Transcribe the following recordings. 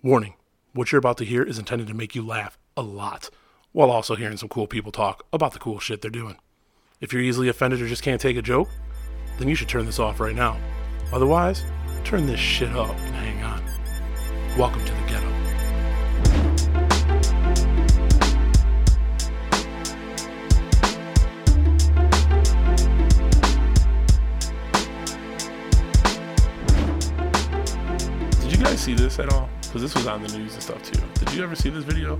Warning what you're about to hear is intended to make you laugh a lot, while also hearing some cool people talk about the cool shit they're doing. If you're easily offended or just can't take a joke, then you should turn this off right now. Otherwise, turn this shit up and hang on. Welcome to the Get Up. Did you guys see this at all? Because this was on the news and stuff too. Did you ever see this video?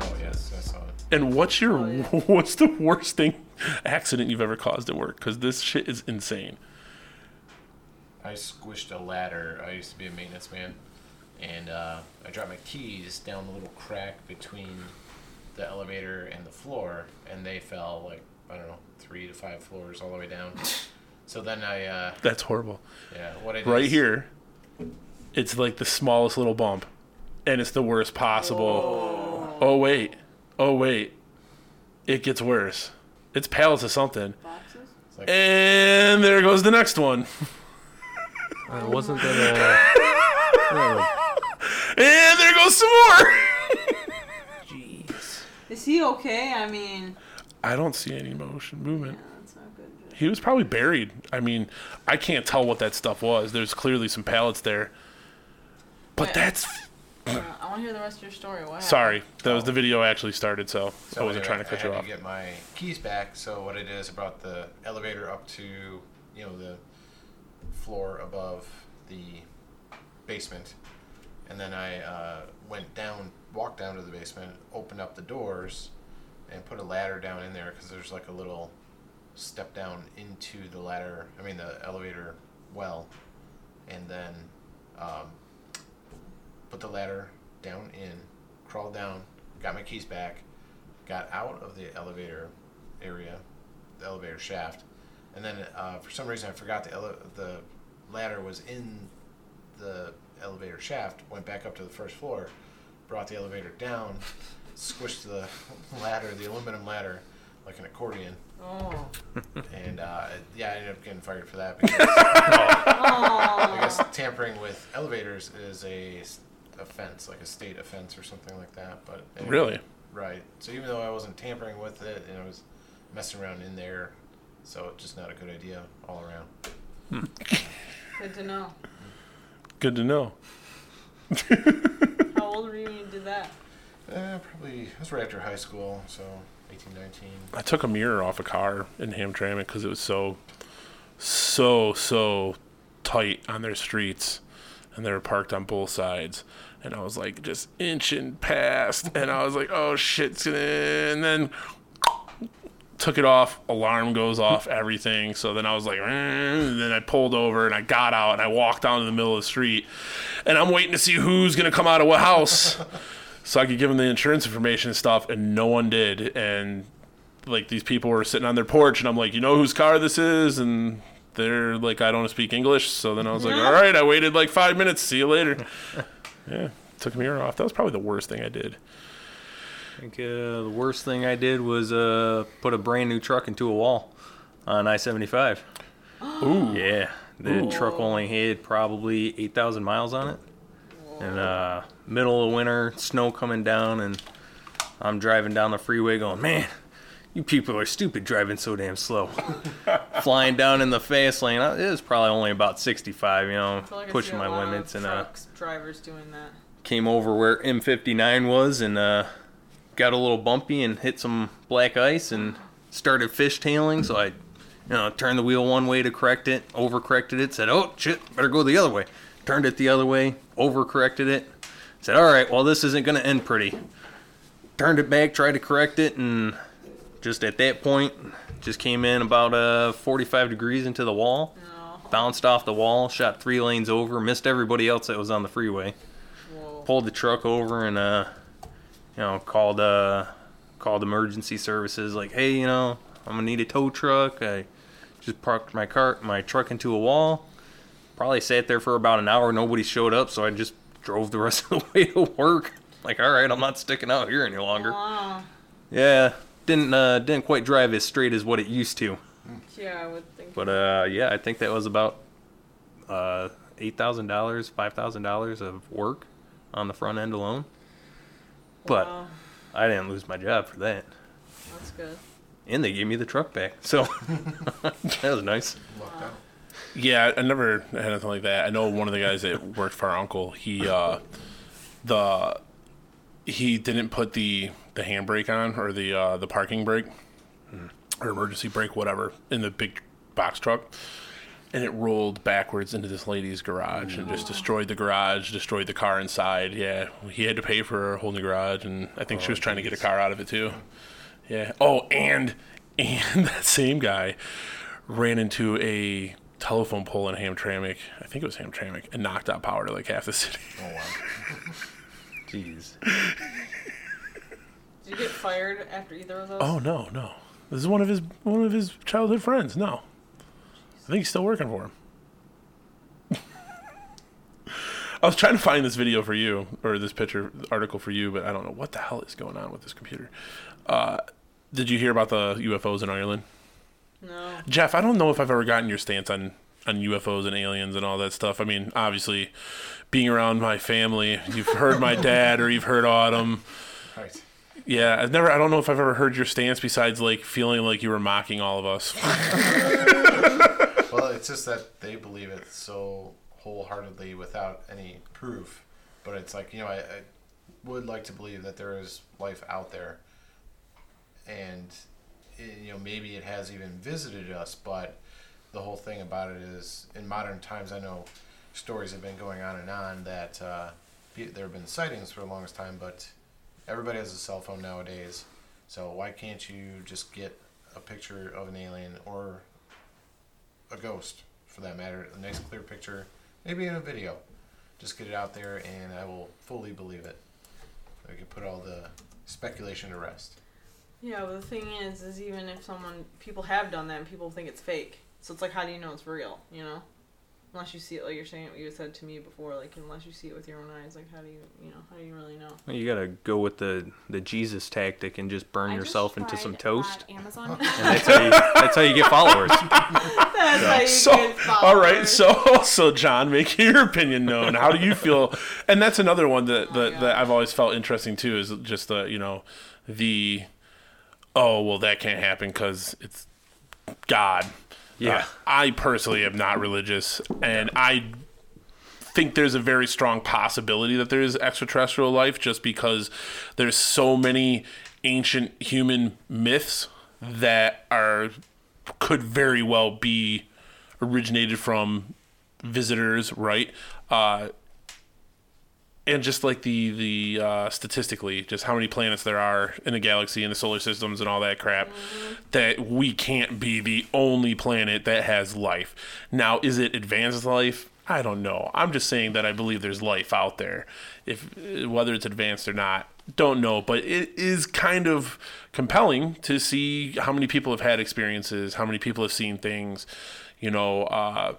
Oh yes, I saw it. And what's your what's the worst thing accident you've ever caused at work? Because this shit is insane. I squished a ladder. I used to be a maintenance man, and uh, I dropped my keys down the little crack between the elevator and the floor, and they fell like I don't know three to five floors all the way down. So then I, uh, That's horrible. yeah, what I did Right here, it's like the smallest little bump, and it's the worst possible. Oh wait, oh wait, it gets worse. It's pallets of something, Boxes? Like, and there goes the next one, Uh, wasn't that a. uh, and there goes some more. Jeez. Is he okay? I mean, I don't see any motion yeah, movement. that's not good. He was probably buried. I mean, I can't tell what that stuff was. There's clearly some pallets there. But Wait. that's Uh, I want to hear the rest of your story. What sorry. That was the video actually started, so, so I wasn't anyway, trying to cut you off. I you had off. To get my keys back. So what I did is I brought the elevator up to you know the floor above the basement, and then I uh, went down, walked down to the basement, opened up the doors, and put a ladder down in there because there's like a little step down into the ladder. I mean the elevator well, and then um, put the ladder down in, crawled down, got my keys back, got out of the elevator area, the elevator shaft, and then uh, for some reason I forgot the ele- the ladder was in the elevator shaft. Went back up to the first floor, brought the elevator down, squished the ladder, the aluminum ladder, like an accordion, Oh. and uh, yeah, I ended up getting fired for that because I Oh. guess tampering with elevators is a s- offense, like a state offense or something like that. But anyway, Really? right. So even though I wasn't tampering with it and I was messing around in there, so it's just not a good idea all around. Good to know. Good to know. How old were you when you did that? Uh, probably it was right after high school, so 18, 19. I took a mirror off a car in Hamtramck because it was so, so, so tight on their streets, and they were parked on both sides. And I was like just inching past, and I was like, "Oh shit!" And then took it off. Alarm goes off. Everything. So then I was like, then I pulled over and I got out and I walked down to the middle of the street, and I'm waiting to see who's gonna come out of what house. so I could give them the insurance information and stuff, and no one did. And like these people were sitting on their porch, and I'm like, you know whose car this is? And they're like, I don't speak English. So then I was like, all right, I waited like five minutes. See you later. yeah, took me off. That was probably the worst thing I did. I think uh, the worst thing I did was uh, put a brand new truck into a wall on I 75. Ooh. Yeah. The truck only had probably 8,000 miles on it. And uh, middle of winter, snow coming down, and I'm driving down the freeway going, man, you people are stupid driving so damn slow. Flying down in the fast lane, uh, it was probably only about 65, you know, like pushing my limits. And uh, drivers doing that. came over where M59 was and uh, got a little bumpy and hit some black ice and started fishtailing. So I, you know, turned the wheel one way to correct it, overcorrected it, said, "Oh shit, better go the other way." Turned it the other way, overcorrected it. Said, "All right, well this isn't gonna end pretty." Turned it back, tried to correct it, and just at that point, just came in about uh 45 degrees into the wall. No. Bounced off the wall, shot three lanes over, missed everybody else that was on the freeway Whoa. pulled the truck over and uh you know called uh called emergency services like hey you know i'm gonna need a tow truck i just parked my car my truck into a wall probably sat there for about an hour nobody showed up so i just drove the rest of the way to work like all right i'm not sticking out here any longer Wow. yeah didn't uh didn't quite drive as straight as what it used to Yeah, I would think. but uh yeah i think that was about uh eight thousand dollars, five thousand dollars of work on the front end alone. But Wow, I didn't lose my job for that, that's good. and they gave me the truck back, so that was nice. Lucked out. Yeah, I never had anything like that. I know one of the guys that worked for our uncle. He uh, the he didn't put the the handbrake on or the uh, the parking brake or emergency brake, whatever, in the big box truck, and it rolled backwards into this lady's garage and just destroyed the garage, destroyed the car inside. Yeah, he had to pay for a whole new garage, and I think she was trying to get a car out of it too. Yeah. Oh, and and that same guy ran into a telephone pole in Hamtramck. I think it was Hamtramck, and knocked out power to like half the city. Oh wow. Jeez. Did you get fired after either of those? Oh no, no. This is one of his one of his childhood friends. No, I think he's still working for him. I was trying to find this video for you or this picture article for you, but I don't know what the hell is going on with this computer. Uh, did you hear about the UFOs in Ireland? No. Jeff, I don't know if I've ever gotten your stance on on UFOs and aliens and all that stuff. I mean, obviously, being around my family, you've heard my dad or you've heard Autumn. Right. Yeah, I've never. I don't know if I've ever heard your stance besides like feeling like you were mocking all of us. Well, it's just that they believe it so wholeheartedly without any proof. But it's like you know, I, I would like to believe that there is life out there, and eh, you know maybe it has even visited us. But the whole thing about it is, in modern times, I know stories have been going on and on that uh, there have been sightings for the longest time, but everybody has a cell phone nowadays. So why can't you just get a picture of an alien or a ghost, for that matter, a nice clear picture, maybe in a video. Just get it out there, and I will fully believe it. We can put all the speculation to rest. Yeah, but the thing is, is even if someone people have done that and people think it's fake, so it's like, how do you know it's real? You know, unless you see it, like you're saying, what you said to me before, like unless you see it with your own eyes, like how do you, you know, how do you really know? Well, you gotta go with the the Jesus tactic and just burn I just yourself into some toast. Amazon. And that's how you, that's how you get followers. That's how you So, get all right, so so John, make your opinion known. How do you feel? And that's another one that Oh, that, that I've always felt interesting too. Is just the you know the oh well that can't happen because it's God. Yeah. Uh, I personally am not religious, and I think there's a very strong possibility that there is extraterrestrial life just because there's so many ancient human myths that are could very well be originated from visitors, right? Uh, and just like the the uh, statistically, just how many planets there are in the galaxy and the solar systems and all that crap, that we can't be the only planet that has life. Now, is it advanced life? I don't know. I'm just saying that I believe there's life out there. If whether it's advanced or not, don't know. But it is kind of compelling to see how many people have had experiences, how many people have seen things. You know, uh,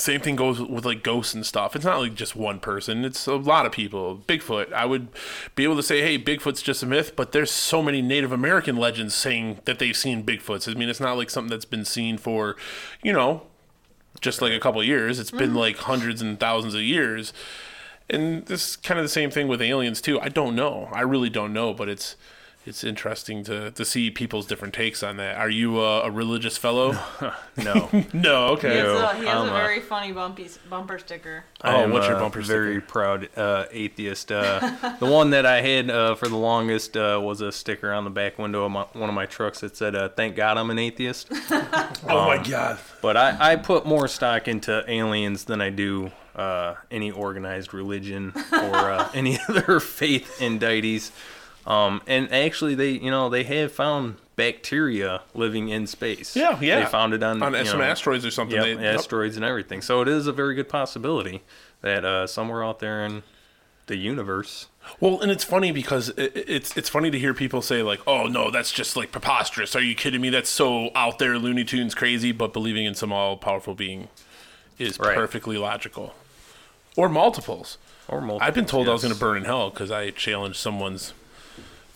same thing goes with like ghosts and stuff. It's not like just one person. It's a lot of people. Bigfoot. I would be able to say, hey, Bigfoot's just a myth, but there's so many Native American legends saying that they've seen Bigfoots. I mean, it's not like something that's been seen for, you know, just like a couple of years. It's been mm-hmm. like hundreds and thousands of years. And this is kind of the same thing with aliens too. I don't know. I really don't know, but it's it's interesting to, to see people's different takes on that. Are you a, a religious fellow? No. no. Okay. He has, a, he has I'm a a- very funny bumpy bumper sticker. Oh, I am what's your a bumper Very proud uh, atheist. Uh, the one that I had uh, for the longest uh, was a sticker on the back window of my, one of my trucks that said, uh, "Thank God I'm an atheist." Oh my god. but I, I put more stock into aliens than I do uh, any organized religion or uh, any other faith in deities. Um, and actually, they you know they have found bacteria living in space. Yeah, yeah. They found it on On you some know, asteroids or something. Yep, they, yep. asteroids and everything. So it is a very good possibility that uh, somewhere out there in the universe. Well, and it's funny because it, it's it's funny to hear people say like, "Oh no, that's just like preposterous." Are you kidding me? That's so out there, Looney Tunes crazy. But believing in some all-powerful being is Right. perfectly logical. Or multiples. Or multiple. I've been told I was going to burn in hell because I challenged someone's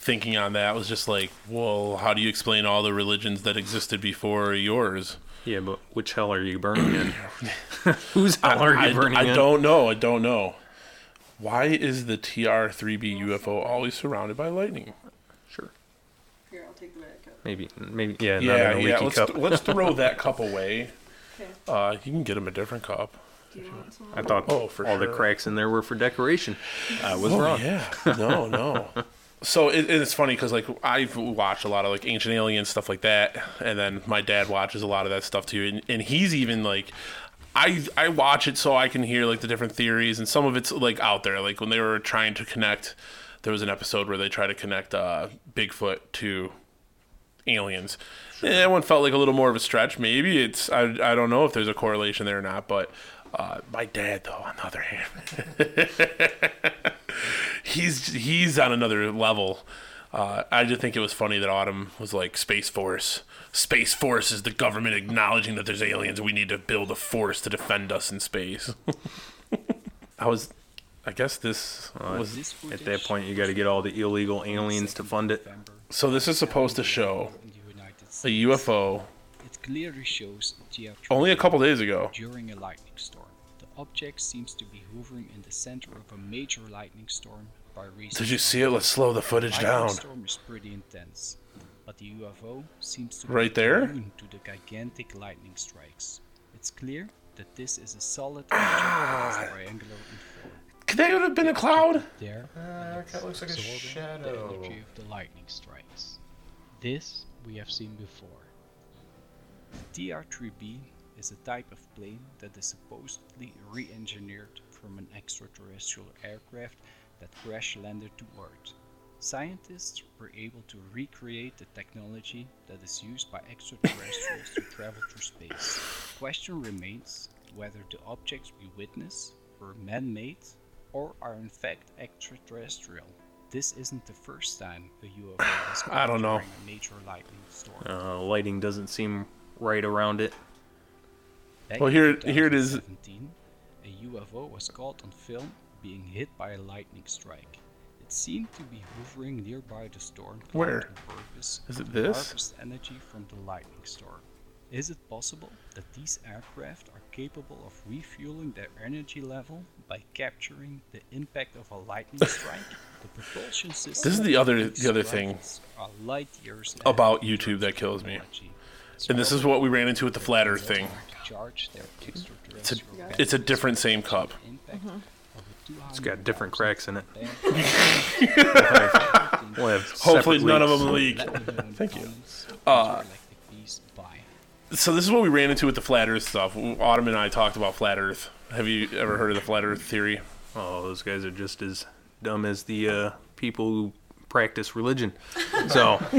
thinking on that. Was just like, "Well, how do you explain all the religions that existed before yours?" Yeah, but which hell are you burning in? Whose hell are you I, burning I in? I don't know. I don't know. Why is the TR-3B UFO always surrounded by lightning? Sure. Here, I'll take the back. Maybe, maybe, yeah, not Yeah, in a yeah. Let's, cup. let's throw that cup away. Okay. Uh, you can get him a different cup. Do you want some? I thought Oh, for all the cracks in there were for decoration. I was oh, wrong. Yeah. No, no. So it, it's funny because like I've watched a lot of like Ancient Aliens stuff like that, and then my dad watches a lot of that stuff too, and, and he's even like. I, I watch it so I can hear like the different theories and some of it's like out there. Like when they were trying to connect there was an episode where they tried to connect uh, Bigfoot to aliens. And that one felt like a little more of a stretch. Maybe it's I, I don't know if there's a correlation there or not but uh, my dad though on the other hand he's he's on another level. Uh, I just think it was funny that Autumn was like Space Force. Space Force is the government acknowledging that there's aliens. We need to build a force to defend us in space. I was, I guess this was. This At that point, you got to get all the illegal aliens to fund it. So this is supposed to show in the United a UFO It clearly shows GR only a couple days ago. during a lightning storm. The object seems to be hovering in the center of a major lightning storm by reason. Did you see it? Let's slow the footage lightning down. storm is pretty intense, but the UFO seems to Right be there? immune to the gigantic lightning strikes. It's clear that this is a solid Ah. triangular in form. Could that have been a cloud? There, Uh, that looks like a absorbing shadow. The energy of the lightning strikes. This we have seen before. The TR-3B is a type of plane that is supposedly re-engineered from an extraterrestrial aircraft that crash landed to Earth. Scientists were able to recreate the technology that is used by extraterrestrials to travel through space. The Question remains whether the objects we witness were man-made or are in fact extraterrestrial. This isn't the first time a UFO has I don't know. during a major lightning storm. Uh, lighting doesn't seem right around it. Well, here- here it is. 2017, A UFO was caught on film being hit by a lightning strike. It seemed to be hovering nearby the storm Where? purpose Is it this? harvest energy from the lightning storm. Is it possible that these aircraft are capable of refueling their energy level by capturing the impact of a lightning strike? the propulsion system. This is the other- the other thing light years about YouTube that kills me. And this is what we ran into with the flat Earth thing. Charge their It's a, extraterrestrial it's a different same cup. impact of a It's got different cracks in it. We'll Hopefully separate none of them leak. Let me know in the Thank you. Uh, galactic piece buy. So this is what we ran into with the flat Earth stuff. Autumn and I talked about flat Earth. Have you ever heard of the flat Earth theory? Oh, those guys are just as dumb as the uh, people who practice religion. So,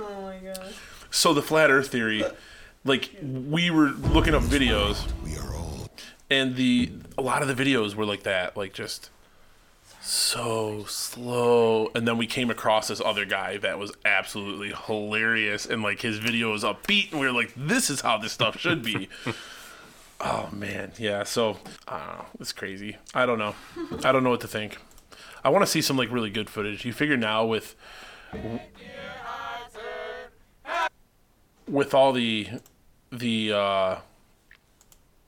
Oh my god. So the flat Earth theory, like we were looking up videos, and the a lot of the videos were like that, like just so slow. And then we came across this other guy that was absolutely hilarious, and like his video was upbeat, and we were like, "This is how this stuff should be." oh man, yeah. So I don't know. It's crazy. I don't know. I don't know what to think. I want to see some like really good footage. You figure now with with all the the uh,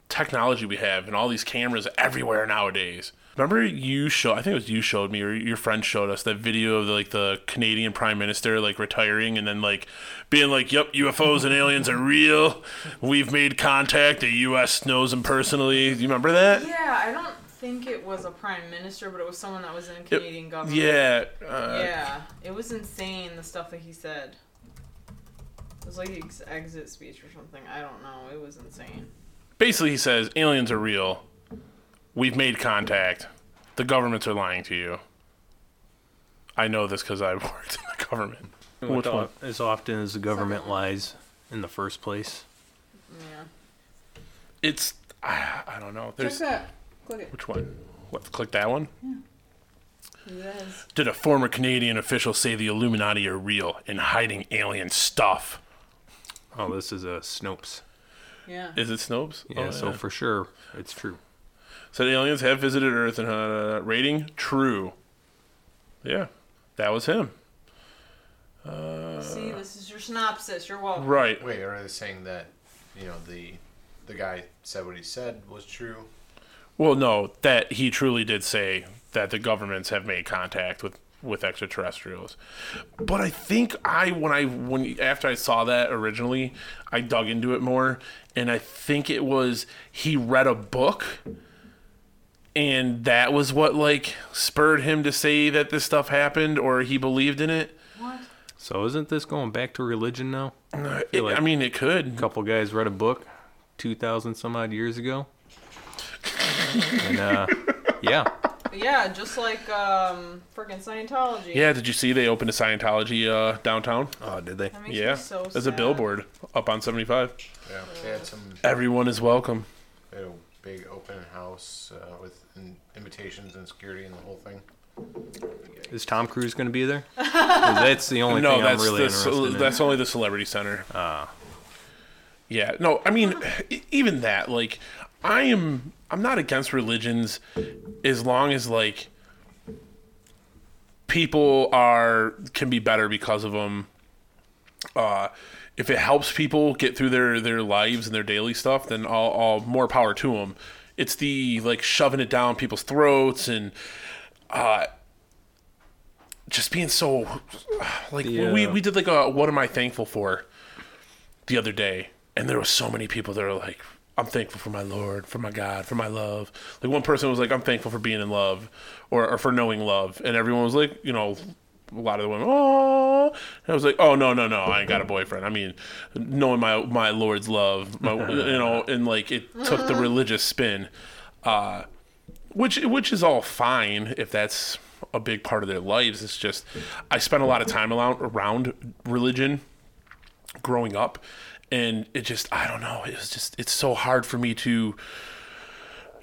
technology we have and all these cameras everywhere nowadays. Remember you show I think it was you showed me or your friend showed us that video of the, like the Canadian prime minister like retiring and then like being like, "Yep, UFOs and aliens are real. We've made contact. The US knows them personally." Do you remember that? Yeah, I don't think it was a prime minister, but it was someone that was in Canadian government. Yeah. Uh, Yeah, it was insane the stuff that he said. It was like ex- exit speech or something. I don't know. It was insane. Basically, he says aliens are real. We've made contact. The governments are lying to you. I know this because I've worked in the government. Which one? as often as the government lies in the first place. Yeah. It's I, I don't know. There's that. Click it. which one? What? Click that one. Yeah. Yes. Did a former Canadian official say the Illuminati are real and hiding alien stuff? Oh, this is a Snopes. Yeah. Is it Snopes? Yeah, Oh, so for sure, it's true. Said aliens have visited Earth and uh, rating true. Yeah, that was him. See, this is your synopsis. You're welcome. Right. Wait, are they saying that you know the the guy said what he said was true? Well, no, that he truly did say that the governments have made contact with with extraterrestrials. But I think I when I when after I saw that originally, I dug into it more and I think it was he read a book and that was what like spurred him to say that this stuff happened or he believed in it. What? So isn't this going back to religion now? Feel it- like- I mean, it could. A couple guys read a book, two thousand some odd years ago. and uh, yeah, Yeah, just like um, freaking Scientology. Yeah, did you see they opened a Scientology uh, downtown? oh, did they? That makes Yeah, me so there's a sad. billboard up on 75. Yeah, they had some Everyone is welcome. they had a big open house uh, with in, invitations and security and the whole thing. Is Tom Cruise going to be there? 'Cause that's the only no, thing that's I'm really the, interested ce- in. that's only the celebrity center. Ah. Yeah, no, I mean, e- even that, like, I am, I'm not against religions, as long as like people are can be better because of them. Uh, if it helps people get through their their lives and their daily stuff, then all, all more power to them. It's the like shoving it down people's throats and uh, just being so like The, we we did like a what am I thankful for the other day, and there were so many people that are like, "I'm thankful for my Lord, for my God, for my love." Like one person was like, "I'm thankful for being in love, or, or for knowing love," and everyone was like, you know, a lot of the women, "Oh," and I was like, "Oh no, no, no, I ain't got a boyfriend. I mean, knowing my my Lord's love, my, you know," and like it took the religious spin, uh, which which is all fine if that's a big part of their lives. It's just I spent a lot of time around around religion growing up and it just i don't know it was just it's so hard for me to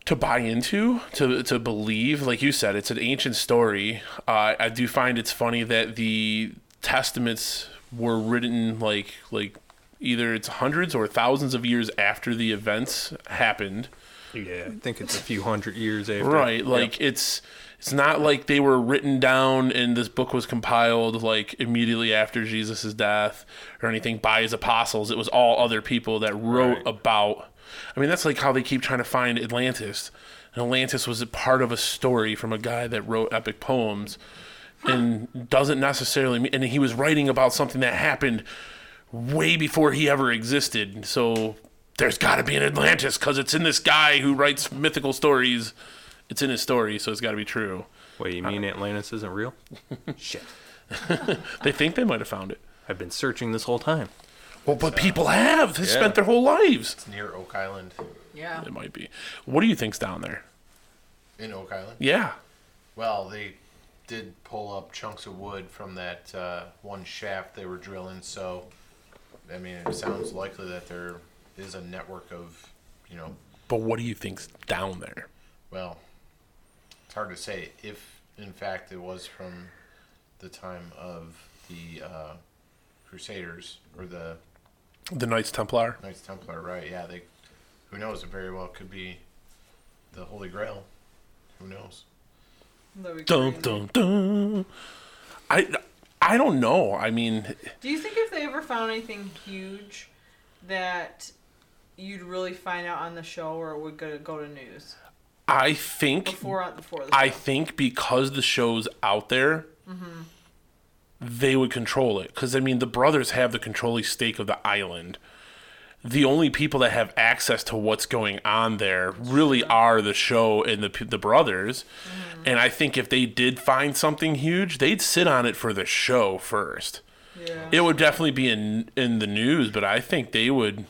to buy into to to believe. Like you said it's an ancient story. Uh, i do find it's funny that the testaments were written like like either it's hundreds or thousands of years after the events happened. Yeah, I think it's a few hundred years after. Right, like it's it's not like they were written down and this book was compiled like immediately after Jesus' death or anything by his apostles. It was all other people that wrote Right. about. I mean, that's like how they keep trying to find Atlantis. And Atlantis was a part of a story from a guy that wrote epic poems and doesn't necessarily mean, and he was writing about something that happened way before he ever existed. So there's got to be an Atlantis because it's in this guy who writes mythical stories. It's in his story, so it's got to be true. Wait, you mean Atlantis isn't real? Shit. They think they might have found it. I've been searching this whole time. Well, but people have. They yeah. spent their whole lives. It's near Oak Island. Yeah. It might be. What do you think's down there? In Oak Island. Yeah. Well, they did pull up chunks of wood from that uh, one shaft they were drilling, so I mean, it sounds likely that there is a network of, you know, But what do you think's down there? well, it's hard to say if, in fact, it was from the time of the uh, Crusaders or the The Knights Templar. Knights Templar, right? Yeah, they. Who knows? It very well could be the Holy Grail. Who knows? That'd be Dun crazy. dun dun. I I don't know. I mean, Do you think if they ever found anything huge that you'd really find out on the show or it would go, go to news I think before uh, before the I think because the show's out there, they would control it. Because I mean, the brothers have the controlling stake of the island. The only people that have access to what's going on there really are the show and the the brothers. Mm-hmm. And I think if they did find something huge, they'd sit on it for the show first. yeah. It would definitely be in in the news, but I think they would.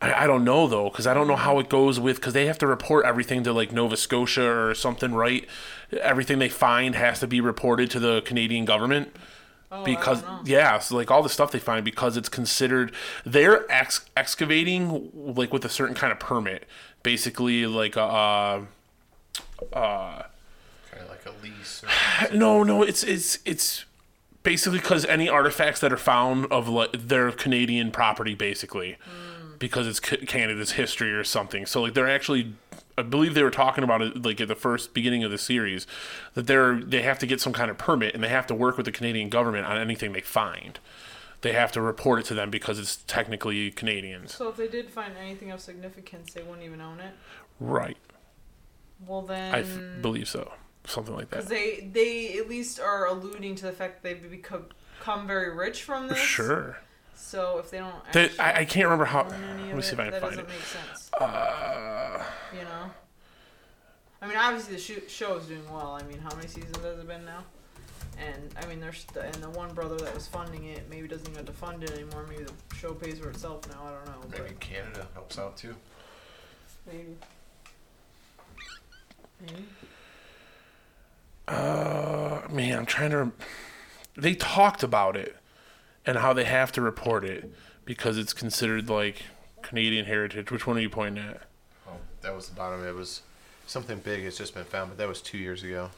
I, I don't know though, because I don't know how it goes with because they have to report everything to like Nova Scotia or something, right? Everything they find has to be reported to the Canadian government Oh, I because don't know. yeah, so like all the stuff they find because it's considered they're ex- excavating like with a certain kind of permit, basically like a. Uh, uh, Kind of like a lease. Or no, no, it's it's it's basically because any artifacts that are found of like their Canadian property, basically, because it's Canada's history or something. So like they're actually I believe they were talking about it like at the first beginning of the series that they're they have to get some kind of permit and they have to work with the Canadian government on anything they find. They have to report it to them because it's technically Canadian. So if they did find anything of significance, they wouldn't even own it. Right. Well then, I f- believe so. Something like that. because they they at least are alluding to the fact that they've become become very rich from this. Sure. So if they don't, They, I, I can't remember how. Let me see if I can that find doesn't it. make sense. Uh, You know. I mean, obviously the shoot, show is doing well. I mean, how many seasons has it been now? And I mean, there's the, and the one brother that was funding it maybe doesn't even have to fund it anymore. Maybe the show pays for itself now. I don't know. But Maybe Canada helps out too. maybe. Maybe. uh, man, I'm trying to. They talked about it and how they have to report it because it's considered like Canadian heritage. Which one are you pointing at? Oh, that was the bottom. It was something big. It's just been found, but that was two years ago.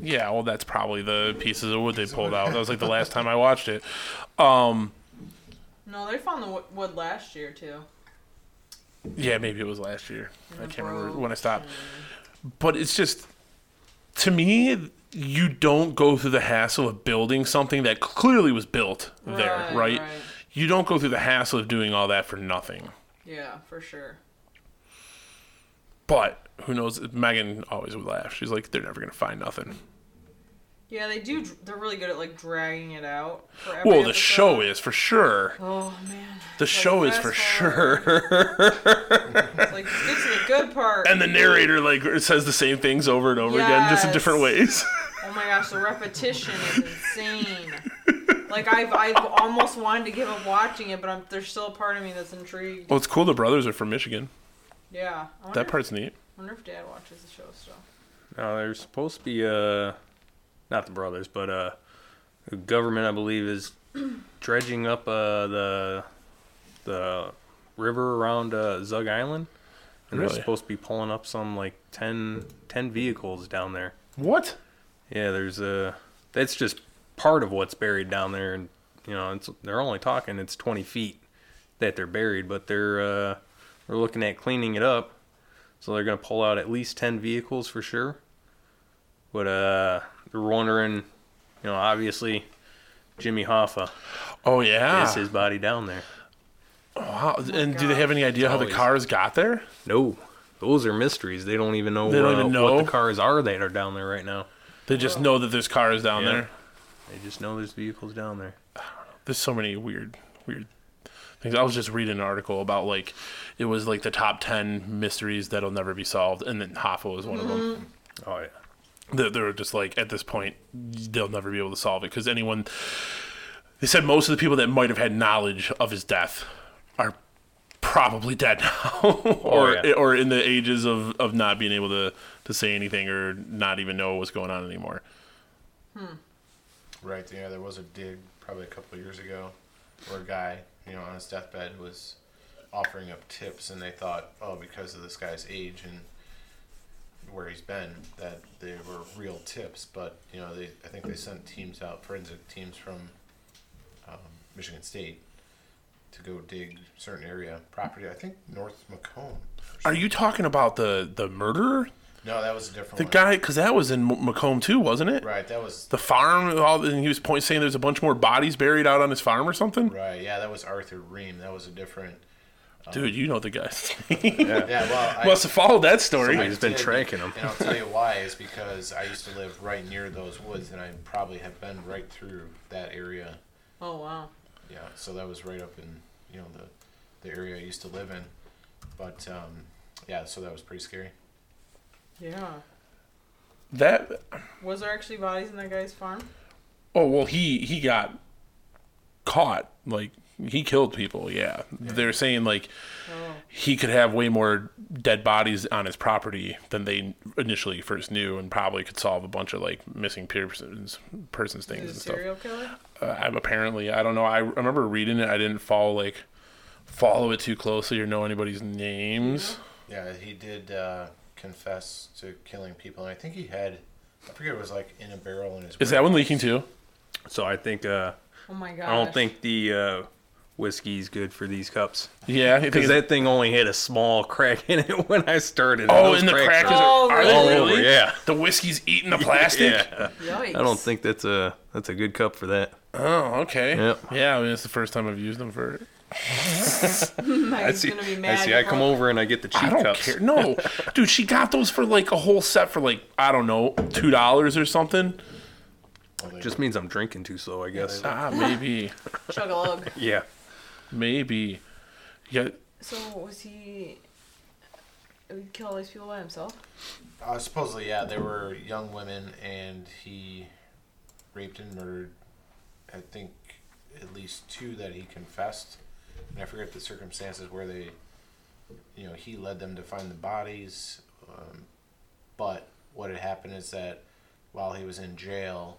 Yeah, well, that's probably the pieces of wood they pulled out. That was like the last time I watched it. Um, No, they found the wood last year too. yeah, maybe it was last year. I can't remember when I stopped. But it's just, to me, you don't go through the hassle of building something that clearly was built there, Right, right? right. You don't go through the hassle of doing all that for nothing. Yeah, for sure. But who knows? Megan always would laugh. She's like, they're never gonna find nothing. Yeah, they do. They're really good at like dragging it out. Well, the episode. show is for sure. Oh man. The show is for sure. It's like get the good part. and the narrator like says the same things over and over again, just in different ways. Oh my gosh, the repetition is insane. like I've I've almost wanted to give up watching it, but I'm, there's still a part of me that's intrigued. well, it's cool. The brothers are from Michigan. Yeah. That part's neat. wonder if Dad watches the show still. No, there's supposed to be uh, not the brothers, but uh, the government I believe is dredging up uh the the river around uh, Zug Island, and Really? they're supposed to be pulling up some like 10, 10 vehicles down there. What? Yeah, there's a. That's just part of what's buried down there, and you know, it's, they're only talking it's 20 feet that they're buried, but they're uh, they're looking at cleaning it up, so they're gonna pull out at least 10 vehicles for sure. But uh, they're wondering, you know, obviously, Jimmy Hoffa Oh yeah. is his body down there. Wow. and do they have any idea how the cars got there? No, those are mysteries. They don't even know, They don't uh, even know? what the cars are that are down there right now. They just know that there's cars down Yeah. there. They just know there's vehicles down there. There's so many weird, weird things. I was just reading an article about like it was like the top ten mysteries that'll never be solved, and then Hoffa was one of them. Mm-hmm. Oh yeah. They, they were just like at this point they'll never be able to solve it because anyone. They said most of the people that might have had knowledge of his death are probably dead now, or yeah. or in the ages of, of not being able to, to say anything or not even know what's going on anymore. Hmm. Right. Yeah, there was a dig probably a couple of years ago where a guy, you know, on his deathbed was offering up tips, and they thought, oh, because of this guy's age and where he's been, that they were real tips. But you know, they I think they sent teams out, forensic teams from um, Michigan State, to go dig certain area property. I think North Macomb. Are you talking about the the murderer, No, that was a different the one. guy? Because that was in M- Macomb too, wasn't it? Right. That was The farm, all, and he was point saying there's a bunch more bodies buried out on his farm or something. right. Yeah, that was Arthur Ream. That was a different. Um, Dude, you know the guys. Yeah. Well, I, Must have followed that story. Somebody's been did, tracking 'em. And I'll tell you why is because I used to live right near those woods, and I probably have been right through that area. Oh wow. Yeah, so that was right up in you know the the area I used to live in. But um, yeah, so that was pretty scary. Yeah. That Was there actually bodies in that guy's farm? oh well, he he got caught. Like he killed people. Yeah, they're saying like Oh. he could have way more dead bodies on his property than they initially first knew, and probably could solve a bunch of like missing persons persons things and stuff. serial killer? uh, I'm apparently I don't know. I remember reading it. I didn't follow like follow it too closely or know anybody's names. Yeah, he did uh, confess to killing people, and I think he had I forget it was like in a barrel in his. Is that one leaking too? So I think uh, Oh my god! I don't think the uh, whiskey's good for these cups. Yeah, Because that thing only had a small crack in it when I started. Oh, Those and the cracks crackers are Oh, are, are they all really? over. Yeah. The whiskey's eating the plastic. Yeah. Yikes. I don't think that's a that's a good cup for that. Oh, okay. Yep. Yeah, I mean it's the first time I've used them for it. I see. gonna be I see. I come over and I get the cheap I don't cups. care. No, dude, she got those for like a whole set for like I don't know two dollars or something. Just means I'm drinking too slow, I guess. Ah, maybe, Chug a lug. Yeah. Maybe. Yeah, So was he? Did he kill all these people by himself? Uh, supposedly, yeah, they were young women, and he raped and murdered. I think at least two that he confessed, and I forget the circumstances where they, you know, he led them to find the bodies. Um, but what had happened is that while he was in jail,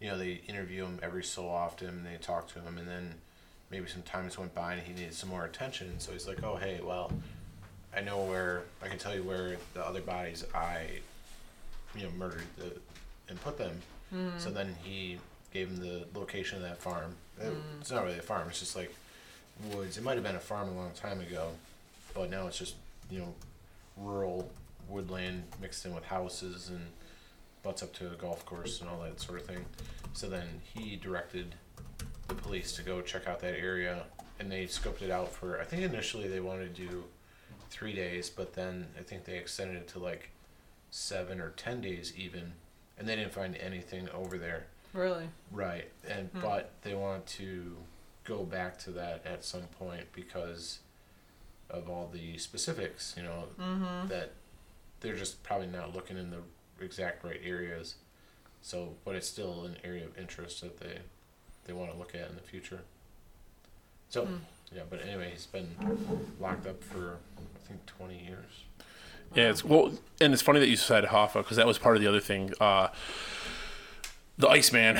you know, they interview him every so often, and they talk to him, and then maybe some times went by, and he needed some more attention. So he's like, "Oh, hey, well." I know where I can tell you where the other bodies I, you know, murdered the, and put them. Hmm. So then he gave him the location of that farm. It- hmm. It's not really a farm. It's just like woods. It might have been a farm a long time ago, but now it's just you know, rural woodland mixed in with houses and butts up to a golf course and all that sort of thing. So then he directed the police to go check out that area, and they scoped it out for. I think initially they wanted to do three days, but then I think they extended it to like seven or ten days even, and they didn't find anything over there. Really? Right, and hmm. but they want to go back to that at some point because of all the specifics, you know, mm-hmm. that they're just probably not looking in the exact right areas. So, but it's still an area of interest that they they want to look at in the future. So, yeah, but anyway, he's been locked up for I think twenty years. yeah. It's well, and it's funny that you said Hoffa because that was part of the other thing. Uh, the Iceman,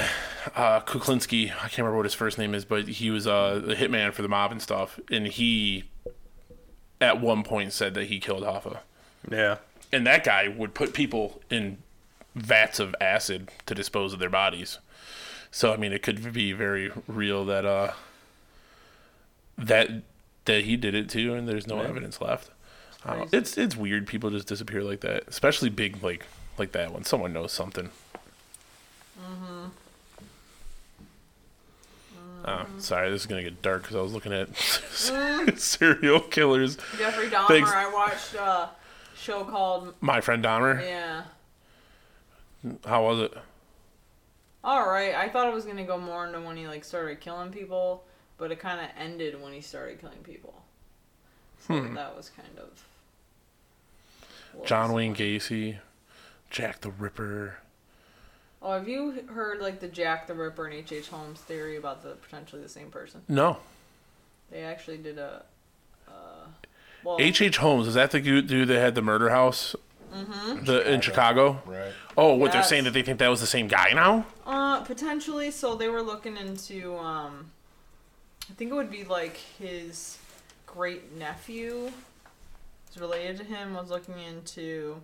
uh, Kuklinski. I can't remember what his first name is, but he was uh, the hitman for the mob and stuff, and he at one point said that he killed Hoffa. Yeah. and that guy would put people in vats of acid to dispose of their bodies. So I mean, it could be very real that uh that that he did it too, and there's no evidence left. I. It's it's weird. People just disappear like that, especially big like like that one. Someone knows something. Oh, sorry, this is gonna get dark because I was looking at mm. serial killers. Jeffrey Dahmer. Thanks. I watched a show called My friend Dahmer. yeah. How was it? All right. I thought it was gonna go more into when he like started killing people, but it kind of ended when he started killing people. So that was kind of. John Wayne. Gacy, Jack the Ripper. Oh, have you heard like the Jack the Ripper and H. H. Holmes theory about the potentially the same person? No, They actually did a. Uh, well, H. H. Holmes is that the dude that had the murder house, mm-hmm. the in Chicago? Right. Oh, what they're Yes. saying that they think that was the same guy now? Uh, potentially. So they were looking into. Um, I think it would be like his great nephew, is related to him, was looking into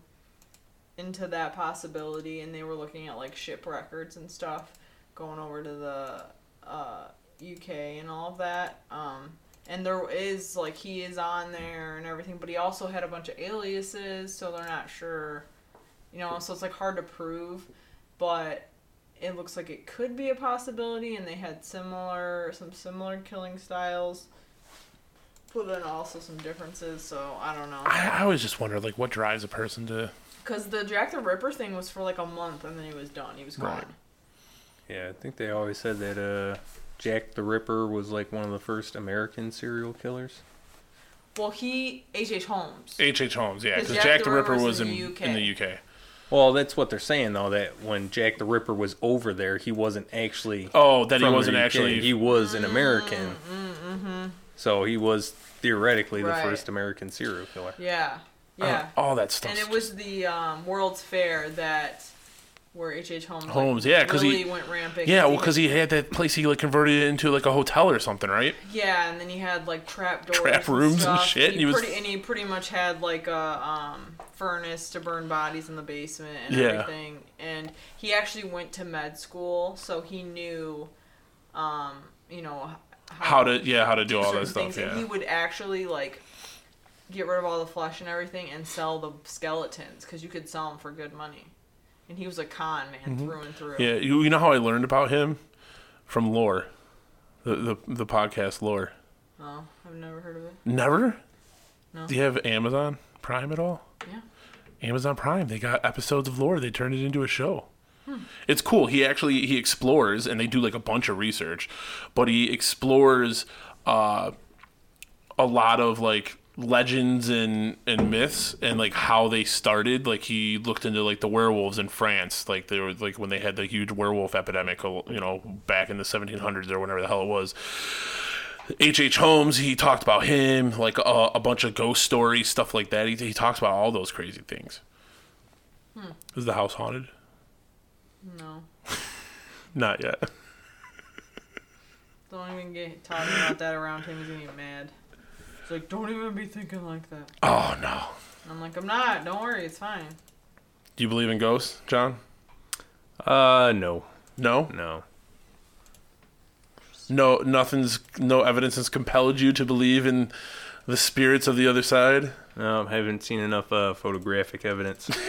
into that possibility, and they were looking at like ship records and stuff, going over to the uh, UK and all of that. Um, and there is like he is on there and everything, but he also had a bunch of aliases, so they're not sure. You know, so it's like hard to prove, but it looks like it could be a possibility and they had similar some similar killing styles but then also some differences so i don't know I, I always just wonder like what drives a person to. because the jack the ripper thing was for like a month and then he was done he was gone Right. Yeah, I think they always said that uh, Jack the Ripper was like one of the first American serial killers. well he h.h holmes H. H. Holmes, yeah, because Jack Jack, the the Ripper Ripper's was in in the UK. in the UK. Well, that's what they're saying though. That when Jack the Ripper was over there, he wasn't actually. Oh, that he from the wasn't actually. He was an American. Mm-hmm. So he was theoretically the first American serial killer. yeah yeah uh, all that stuff. and it was the um, world's fair that where h.h holmes like, because yeah, 'cause he- went rampant yeah, well, because he had that place he like converted it into like a hotel or something, right? Yeah, and then he had like trap doors, Trap rooms and stuff. shit, and he was- pretty, and he pretty much had like a um, furnace to burn bodies in the basement and Yeah. everything. And he actually went to med school, so he knew, um, you know, How to yeah, how to do all that stuff. things, and he would actually like get rid of all the flesh and everything and sell the skeletons because you could sell them for good money. And he was a con man through and through. Mm-hmm. Yeah, you, you know how I learned about him from Lore, the the the podcast Lore. Oh, I've never heard of it. Never. No. Do you have Amazon Prime at all? Yeah. Amazon Prime. They got episodes of Lore. They turned it into a show. Hmm. It's cool. He actually he explores and they do like a bunch of research, but he explores uh, a lot of like legends and and myths and like how they started. Like he looked into like the werewolves in France, like they were like when they had the huge werewolf epidemic, uh, you know, back in the 1700s or whenever the hell it was. H.H. H. Holmes, he talked about him, like a, a bunch of ghost stories, stuff like that. He, he talks about all those crazy things. Hmm. Is the house haunted? No. Not yet. Don't even get talking about that around him. He's gonna get mad. It's like, don't even be thinking like that. Oh no. And I'm like, I'm not. Don't worry, it's fine. Do you believe in ghosts, John? Uh, no, No, no. no. Nothing's no evidence has compelled you to believe in the spirits of the other side. No, I haven't seen enough uh, photographic evidence.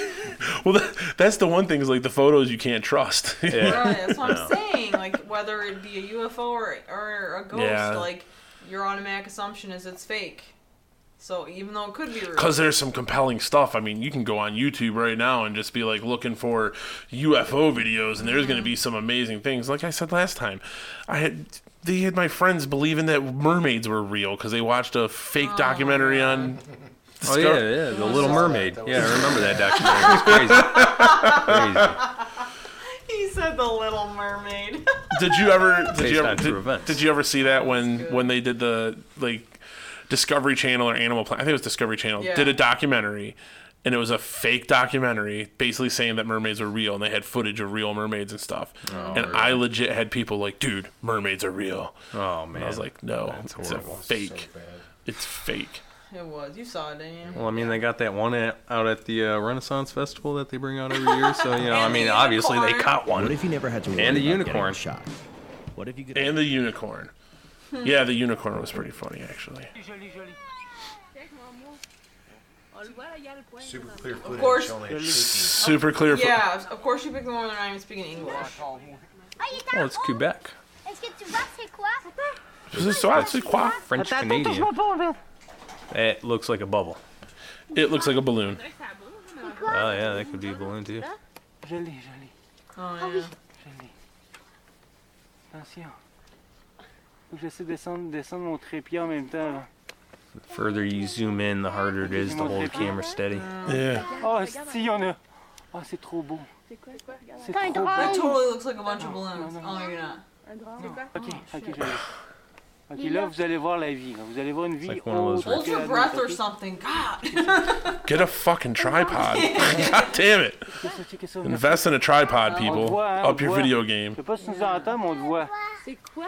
Well, that, that's the one thing is like the photos you can't trust. Yeah. Right, that's what No. I'm saying. Like whether it be a UFO or, or a ghost, Yeah. like your automatic assumption is it's fake. So even though it could be real, Because there's some compelling stuff. I mean, you can go on YouTube right now and just be like looking for UFO videos, and there's going to be some amazing things. Like I said last time, I had they had my friends believing that mermaids were real because they watched a fake oh. documentary on. Oh yeah, yeah, the Little Mermaid. that. That Yeah, I remember that documentary. It was crazy. crazy. He said the Little Mermaid. Did you ever? Did Based you ever? on true Did, events. did you ever see that when when they did the like Discovery Channel or Animal Planet? I think it was Discovery Channel. Yeah. Did a documentary. And it was a fake documentary, basically saying that mermaids are real, and they had footage of real mermaids and stuff. Oh, and I legit had people like, "Dude, mermaids are real." Oh man. And I was like, "No, That's it's a horrible. fake. So. It's fake." It was. You saw it, didn't you? Well, I mean, they got that one at, out at the uh, Renaissance Festival that they bring out every year. So you know, I mean, the obviously they unicorn. caught What one. if you never had to worry And a about unicorn. shot? What if you could And the unicorn. yeah, the unicorn was pretty funny actually. Super clear footage. course. Only. Super clear. fo- Yeah, of course you picked the one that not even speaking English. Oh, it's Quebec, Est-ce que tu vois c'est? So I quoi? French Canadian. It looks like a bubble. It looks like a balloon. Oh yeah, that could be a balloon too. Je l'ai, je l'ai, Oh yeah. je l'ai. Attention. Faut que j'essaie de descendre, descendre mon trépied en même temps. Là. The further you zoom in, the harder it is to hold the camera steady. Yeah. Oh, si, on a. Oh, c'est trop beau. C'est T'as un trop beau. That totally looks like a bunch of balloons. Oh, maybe not. Ok, ok, oh, je l'ai. Ok, là, vous allez voir la vie. là. Vous allez voir une vie like one autre Hold your la breath or something. God. Get a fucking tripod. God damn it. Check ça, check ça. Invest in a tripod, people. voit, hein, Up your voit. video Je game. sais pas si nous entend, mais on te voit. C'est quoi?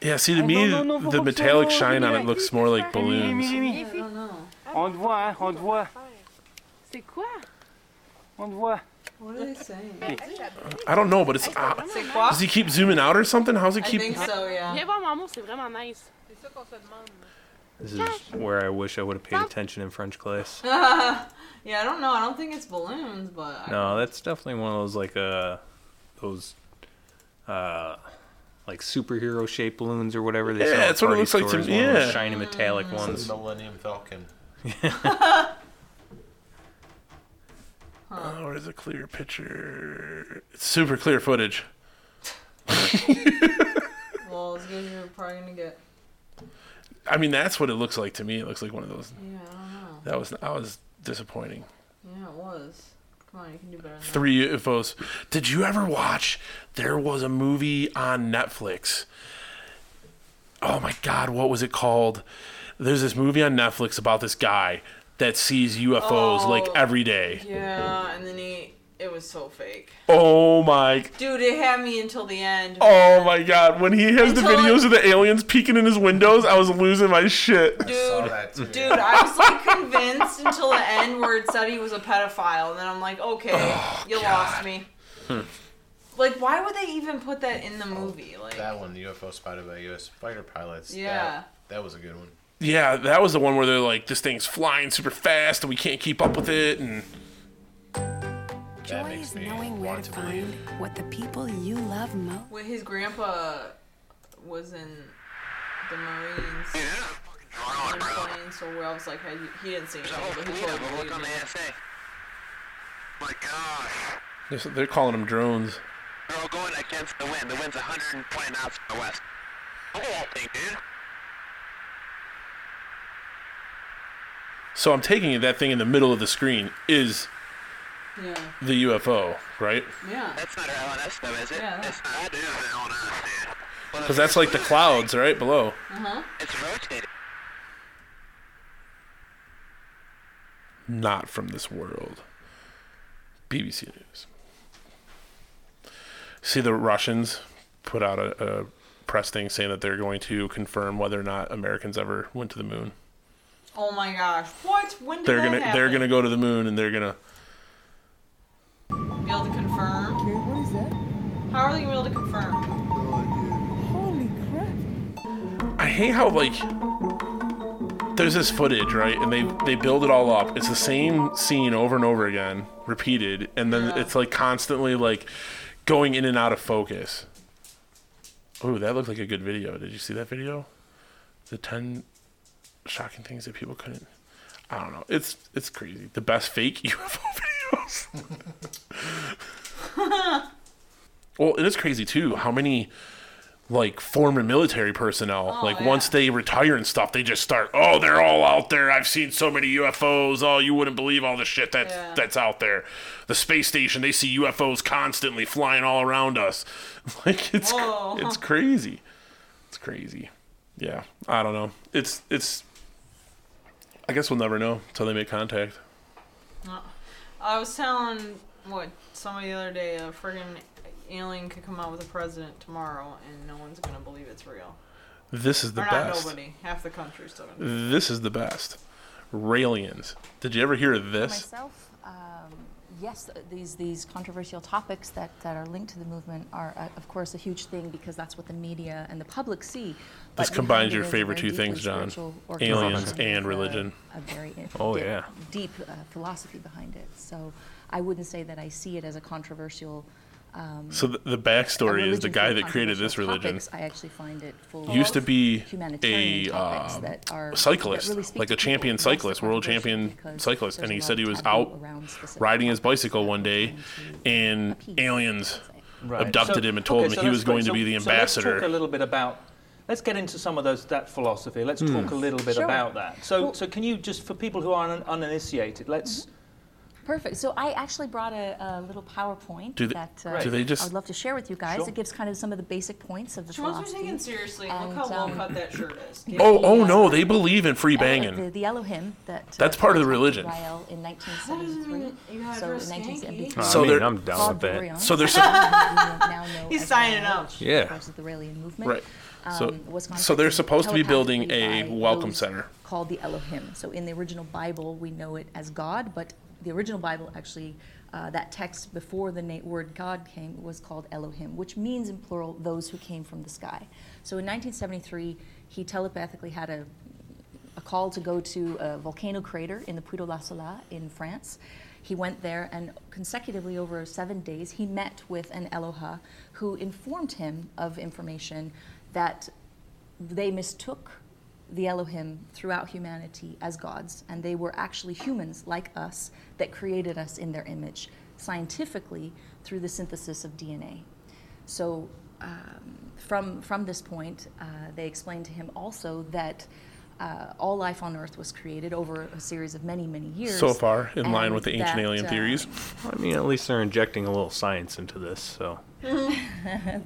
Yeah, see, ah, to Oh, me, no, no, no, the faut pas que ça metallic shine on it looks more like Rémi, Rémi, balloons. Rémi. I don't know. On te voit, hein, on te voit. C'est quoi? On te voit. What are they saying? I don't know, but it's. Uh, C'est quoi? does he keep zooming out or something? How's he I keep? think so, yeah. Viens voir Maman, c'est vraiment nice. This is where I wish I would have paid attention in French class. yeah, I don't know. I don't think it's balloons, but I- No, that's definitely one of those like uh those uh like superhero shaped balloons or whatever they Yeah, sell at that's what it party looks like to stores, me, one of those yeah. shiny metallic. It's ones. the Millennium Falcon. Oh, where's a clear picture? It's super clear footage. well, as good as you're probably gonna get. I mean, that's what it looks like to me. It looks like one of those. Yeah, I don't know. That was that was disappointing. Yeah, it was. Come on, you can do better. Than. Three UFOs. Did you ever watch? There was a movie on Netflix. Oh my God, what was it called? There's this movie on Netflix about this guy that sees UFOs like Oh. every day. Yeah, and then he. It was so fake. Oh my Dude, it had me until the end. Oh my god, when he has the Until videos of the aliens peeking in his windows, I was losing my shit. Saw Dude, that too. dude, I was like convinced until the end where it said he was a pedophile, and then I'm like, okay, Oh, you lost me. Hmm. Like, why would they even put that in the oh, movie? Like, That one, the UFO spotted by U.S. fighter pilots. that- Yeah. That, was a good one. Yeah, that was the one where they're like, this thing's flying super fast and we can't keep up with it. And That Joy is knowing where want to to find what the people you love most. when his grandpa was in the Marines. Yeah. On plane, so where I was like, he, he didn't see anything, but he totally believed me. My gosh. they're- they're calling them drones. They're all going against the wind. The wind's 120 knots from the west. Look at that thing, dude. So I'm taking it that thing in the middle of the screen is Yeah. the UFO, right? Yeah. That's not our LNS though, is it? Yeah. It's not. That is LNS, dude. Well, Because that's like the clouds, right below. Uh huh. It's rotating. Not from this world. BBC News. See, the Russians put out a, a press thing saying that they're going to confirm whether or not Americans ever went to the moon. Oh my gosh. What? When did They're that gonna happen? they're gonna go to the moon and they're gonna be able to confirm. Okay, what is that? How are they gonna be able to confirm? Holy crap. I hate how like there's this footage, right? And they they build it all up. It's the same scene over and over again, repeated, and then Yeah. it's like constantly like going in and out of focus. Oh, that looked like a good video. Did you see that video? The 10 shocking things that people couldn't I don't know. It's it's crazy. The best fake UFO videos. well, it is crazy too how many like former military personnel Oh, like yeah. once they retire and stuff they just start oh they're all out there i've seen so many ufos oh you wouldn't believe all the shit that's Yeah. that's out there the space station they see ufos constantly flying all around us like it's Whoa. it's crazy it's crazy yeah i don't know it's it's i guess we'll never know until they make contact I was telling what somebody the other day a friggin' alien could come out with a president tomorrow and no one's gonna believe it's real. this is the or not best nobody. Half the country's still gonna. this is the best Raelians. Did you ever hear of this? Myself, um, yes, these these controversial topics that, that are linked to the movement are, uh, of course, a huge thing because that's what the media and the public see. This combines behind it your is a favorite very two things, deeply John. spiritual Aliens and with a- religion. A very Oh, deep, yeah. deep uh, philosophy behind it. So I wouldn't say that I see it as a controversial. Um, So the, the backstory is the guy that created this religion topics. I actually find it full used to be a topics uh, that are- that cyclist, really like a champion and that's the cyclist, world champion cyclist, and he said he was out riding his bicycle one day, and aliens Right. abducted So- him and told okay, him so he was going great. to be the so let's ambassador. talk a little bit about. Let's get into some of those that philosophy. Let's Hmm. talk a little bit Sure. about that. So, Well- so can you just for people who are un- uninitiated, let's. Perfect. So I actually brought a, a little PowerPoint Do they- that uh, do they just- I would love to share with you guys. Sure. It gives kind of some of the basic points of the She wants to be philosophy. taken seriously. And, Look how well um, cut that shirt is. oh, oh no, they believe in free Elo- banging. The, the Elohim that That's uh, part of the religion. Rael in 1973. You so her in 1973. So I mean, they're- I'm down with that. So there's some- we now know He's signing Rael, up. Yeah. of course, of the Raelian movement. Right. So, um, so they're supposed to be building a welcome center. called the Elohim. So in the original Bible, we know it as God, but the original Bible actually, uh, that text before the na- word God came was called Elohim, which means in plural those who came from the sky. So in 1973, he telepathically had a, a call to go to a volcano crater in the Puy de Lassolas in France. He went there, and consecutively over seven days, he met with an Eloha who informed him of information that they mistook the Elohim throughout humanity as gods, and they were actually humans like us that created us in their image, scientifically through the synthesis of DNA. So, um, from, from this point, uh, they explained to him also that uh, all life on Earth was created over a series of many, many years. So far, in line with the ancient that, alien uh, theories. I mean, at least they're injecting a little science into this. So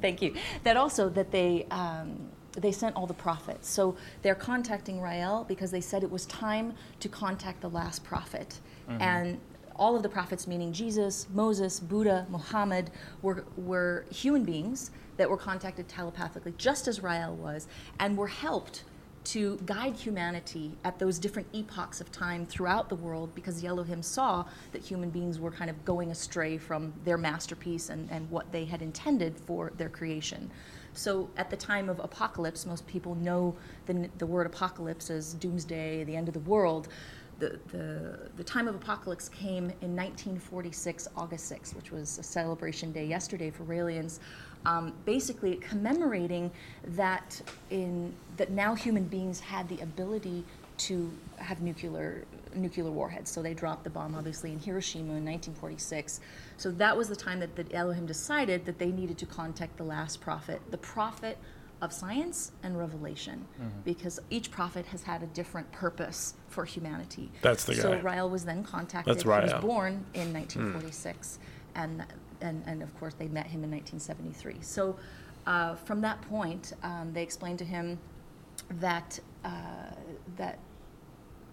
Thank you. That also that they um, they sent all the prophets. So they're contacting Rael because they said it was time to contact the last prophet, Mm-hmm. and all of the prophets, meaning Jesus, Moses, Buddha, Muhammad, were were human beings that were contacted telepathically, just as Rael was, and were helped to guide humanity at those different epochs of time throughout the world because Elohim saw that human beings were kind of going astray from their masterpiece and, and what they had intended for their creation. So at the time of apocalypse, most people know the, the word apocalypse as doomsday, the end of the world. The, the, time of apocalypse came in 1946, August 6, which was a celebration day yesterday for Raelians, um, basically commemorating that in that now human beings had the ability to have nuclear nuclear warheads. So they dropped the bomb, obviously, in Hiroshima in 1946. So that was the time that the Elohim decided that they needed to contact the last prophet, the prophet of science and revelation, Mhm. because each prophet has had a different purpose for humanity. That's the So guy. Rael was then contacted. That's He was born in 1946, and, and and of course they met him in 1973. So uh, from that point, um, they explained to him that uh, that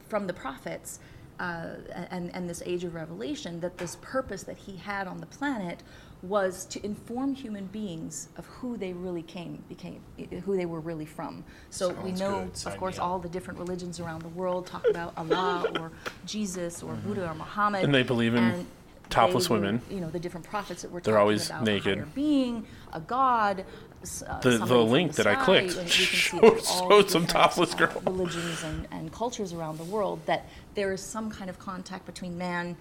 from the prophets uh, and, and this age of revelation that this purpose that he had on the planet was to inform human beings of who they really came became who they were really from so we know good. Of course all the different religions around the world talk about allah or jesus or buddha or muhammad And they believe in and topless they women. you know the different prophets that were They're talking always about naked. a being a god uh, The- the somebody from link that I clicked and we showed- showed some topless uh, girl. religions and, and cultures around the world that there is some kind of contact between man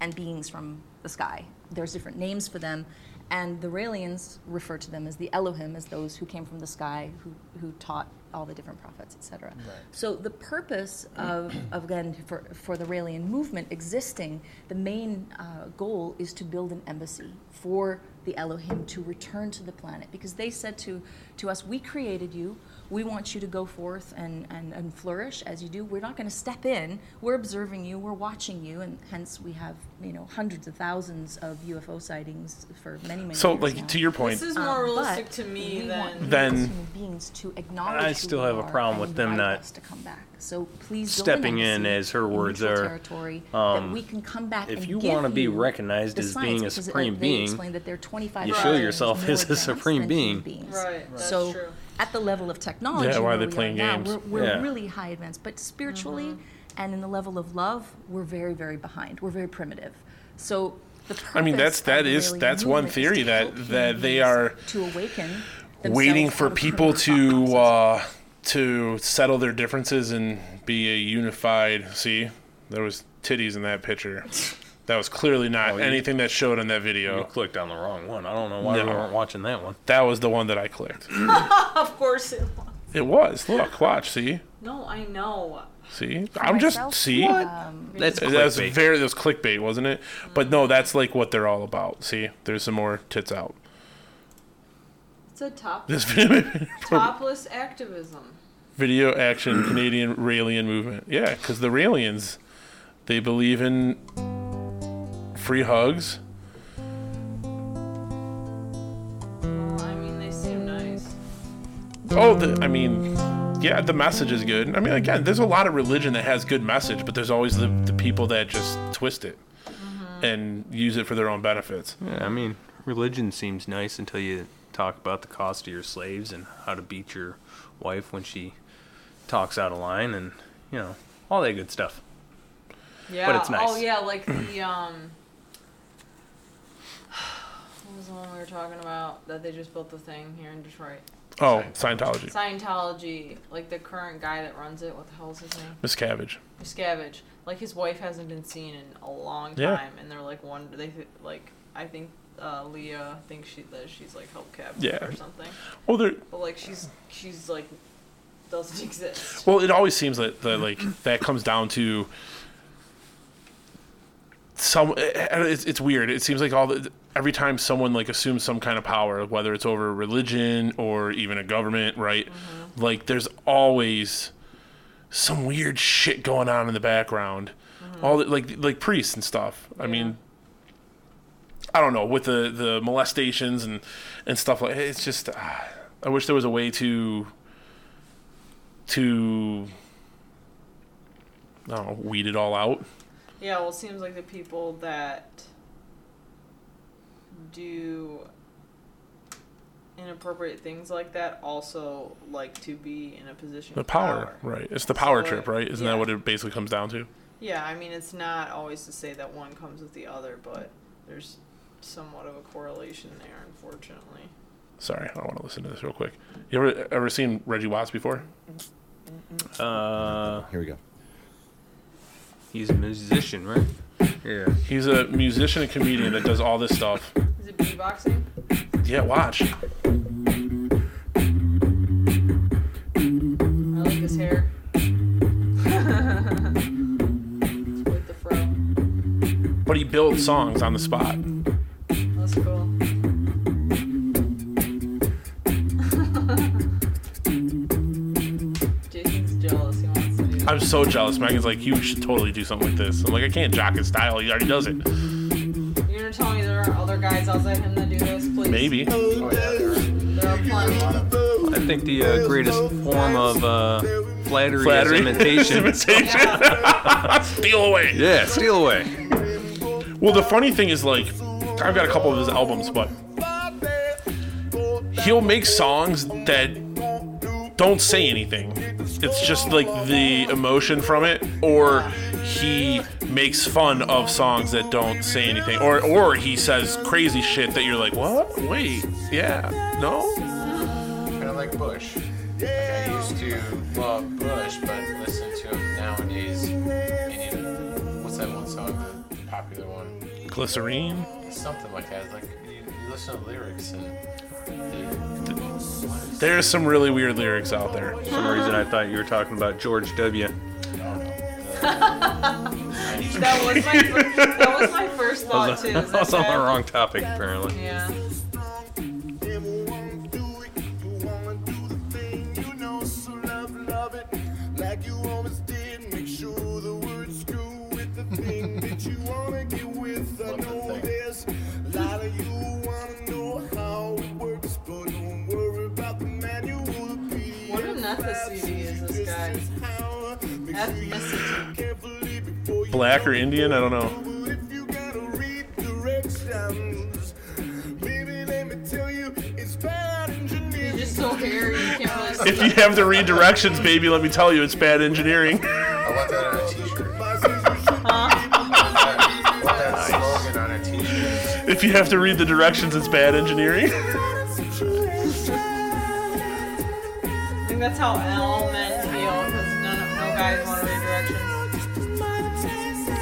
and beings from the sky. There's different names for them, and the Raelians refer to them as the Elohim, as those who came from the sky, who, who taught all the different prophets, etc. So the purpose of, of again for, for the Raelian movement existing, the main uh, goal is to build an embassy for the Elohim to return to the planet because they said to, to us, we created you. We want you to go forth and, and, and flourish as you do. We're not going to step in. We're observing you. We're watching you, and hence we have you know hundreds of thousands of UFO sightings for many many So, years like, now. to your point- This is Um, more but realistic to me we than- want you Then- as human beings to acknowledge I still have a problem with them invite not us to come back. So please stepping in, as her words are, territory um, that we can come back if and you wanna be recognized as being a because, supreme they being, that they're 25 you show yourself as a supreme than being. human beings. Right, that's so true. At the level of technology, Yeah, why are they we playing now, games? We're, we're Yeah. really high advanced, but spiritually Mm-hmm. and in the level of love, we're very, very behind. We're very primitive. So the I mean, that's purpose that of the is Raelian that's one movement is theory that that they are to awaken waiting for people to uh, to settle their differences and be a unified. See, there was titties in that picture. That was clearly not Oh, you- anything that showed in that video. You clicked on the wrong one. I don't know why we No. weren't watching that one. That was the one that I clicked. of course it was. It was. Look, watch. See, No, I know. see. I'm just see. um, That's That was very. That was clickbait, wasn't it? But no, that's like what they're all about. See, there's some more tits out. It's a top This video, topless activism. video action Canadian Raelian movement. Yeah, because the Raelians, they believe in free hugs. Well, I mean, they seem nice. Oh, the, I mean, yeah, the message is good. I mean, again, there's a lot of religion that has good message, but there's always the, the people that just twist it and use it for their own benefits. Yeah, I mean, religion seems nice until you talk about the cost of your slaves and how to beat your wife when she talks out of line and, you know, all that good stuff. Yeah. But it's nice. Oh yeah, like the um. What was the one we were talking about that they just built the thing here in Detroit? Oh, Scientology. Scientology, like the current guy that runs it. What the hell is his name? Miscavige. Miscavige. Like his wife hasn't been seen in a long Yeah. time, and they're like one. They th- like I think uh, Leah thinks she that she's like held captive Yeah. or something. Well, they're But like she's she's like doesn't exist. Well, it always seems that, that like that comes down to some. It's, it's weird. It seems like all the every time someone like assumes some kind of power, whether it's over religion or even a government, right? Like there's always some weird shit going on in the background. All the, like like priests and stuff. I mean. I don't know with the, the molestations and, and stuff like it's just ah, I wish there was a way to to I don't know, weed it all out. Yeah, well, it seems like the people that do inappropriate things like that also like to be in a position The of power, right? It's the power So trip, right? Isn't yeah. that what it basically comes down to? Yeah, I mean it's not always to say that one comes with the other, but there's somewhat of a correlation there, unfortunately. Sorry, I want to listen to this real quick. You ever ever seen Reggie Watts before? Uh, Here we go. He's a musician, right? Yeah. He's a musician and comedian that does all this stuff. Is it beatboxing? Yeah, watch. I like his hair. with the fro. But he builds songs on the spot. I'm so jealous. Megan's like, you should totally do something like this. I'm like, I can't jock his style. He already does it. You're gonna tell me there are other guys outside him that do this, please? Maybe. Oh, yeah, there. There are plenty. I think the uh, greatest form of uh, flattery, Flattery. is imitation. Imitation. Steal away. Yeah, steal away. Well, the funny thing is, like, I've got a couple of his albums, but he'll make songs that don't say anything. It's just like the emotion from it, or he makes fun of songs that don't say anything, or or he says crazy shit that you're like, what? Wait, yeah, no. Kind of like Bush. Like I used to love Bush, but listen to him nowadays. And what's that one song, the popular one? Glycerine. Something like that. Like you, you listen to the lyrics and There's some really weird lyrics out there. For some reason, I thought you were talking about George W. That was my fir- that was my first I thought was, too. I Is that was on the wrong topic, apparently. Yeah. Black or Indian? I don't know. Directions. Baby, let me tell you, it's bad engineering. He's just so hairy. You really. If you have to read directions, baby, let me tell you, it's bad engineering. I want that on a t-shirt. Huh? That slogan on a t-shirt. If you have to read the directions, it's bad engineering. I think that's how all men guys want to read.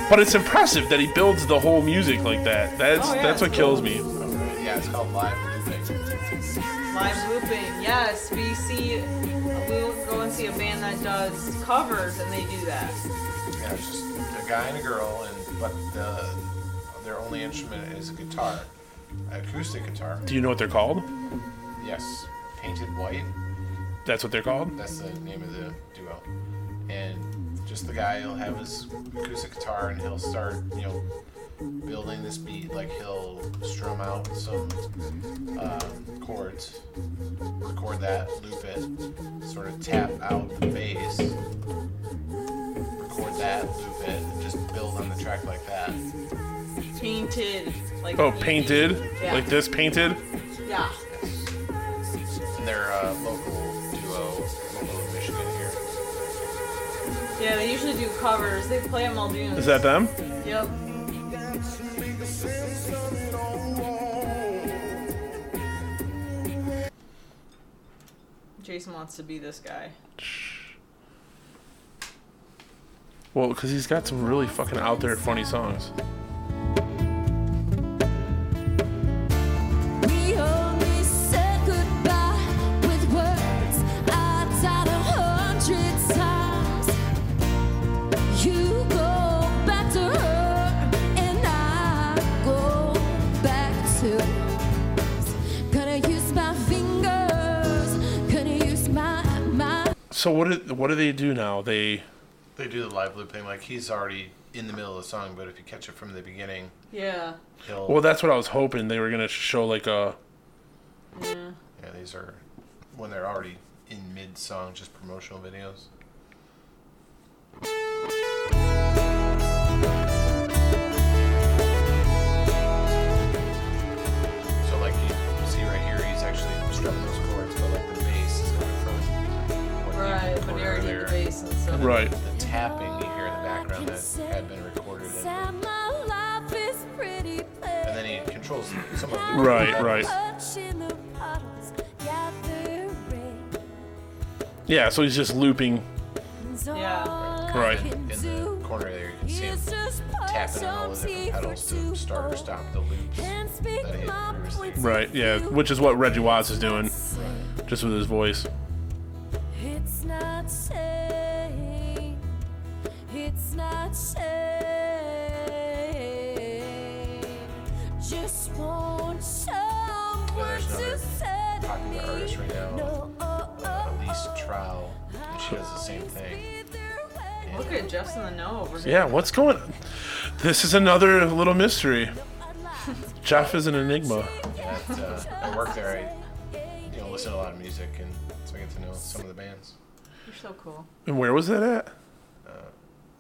But it's impressive that he builds the whole music like that. That's Oh, yeah, that's what it's kills me. Yeah, it's called live looping. Live looping, yes. We see, we go and see a band that does covers, and they do that. Yeah, it's just a guy and a girl, and but the their only instrument is a guitar, acoustic guitar. Do you know what they're called? Yes, painted white. That's what they're called. That's the name of the duo. And just the guy, he'll have his acoustic guitar and he'll start, you know, building this beat. Like he'll strum out some um, chords, record that, loop it, sort of tap out the bass, record that, loop it, and just build on the track like that. Painted, like Oh, painted, Yeah. like this painted. Yeah. And they're a local Yeah, they usually do covers. They play them all Muldoon's. Is that them? Yep. Jason wants to be this guy. Well, because he's got some really fucking out there funny songs. So what do what do they do now? They They do the live looping, like he's already in the middle of the song, but if you catch it from the beginning, Yeah. he'll. well, that's what I was hoping they were gonna show like a. Yeah. Yeah, these are when they're already in mid song, just promotional videos. And then Right. The tapping you hear in the background that had been recorded. And, and then he controls some of the Right, right. Yeah, so he's just looping. Yeah. Right. In the corner there, you can see him tapping on all the different pedals to start or stop the loops that he had. Right, yeah, which is what Reggie Watts is doing, just with his voice. It's not safe. It's not safe. Just want someone to set Popular artist right now, No, oh, uh, Elise Trouw, and she does the same thing. Look at Jeff's in the know over here. Yeah, what's going on? This is another little mystery. Jeff is an enigma. At, uh, I work there, I you know listen to a lot of music, and so I get to know some of the bands. You're so cool. And where was that at?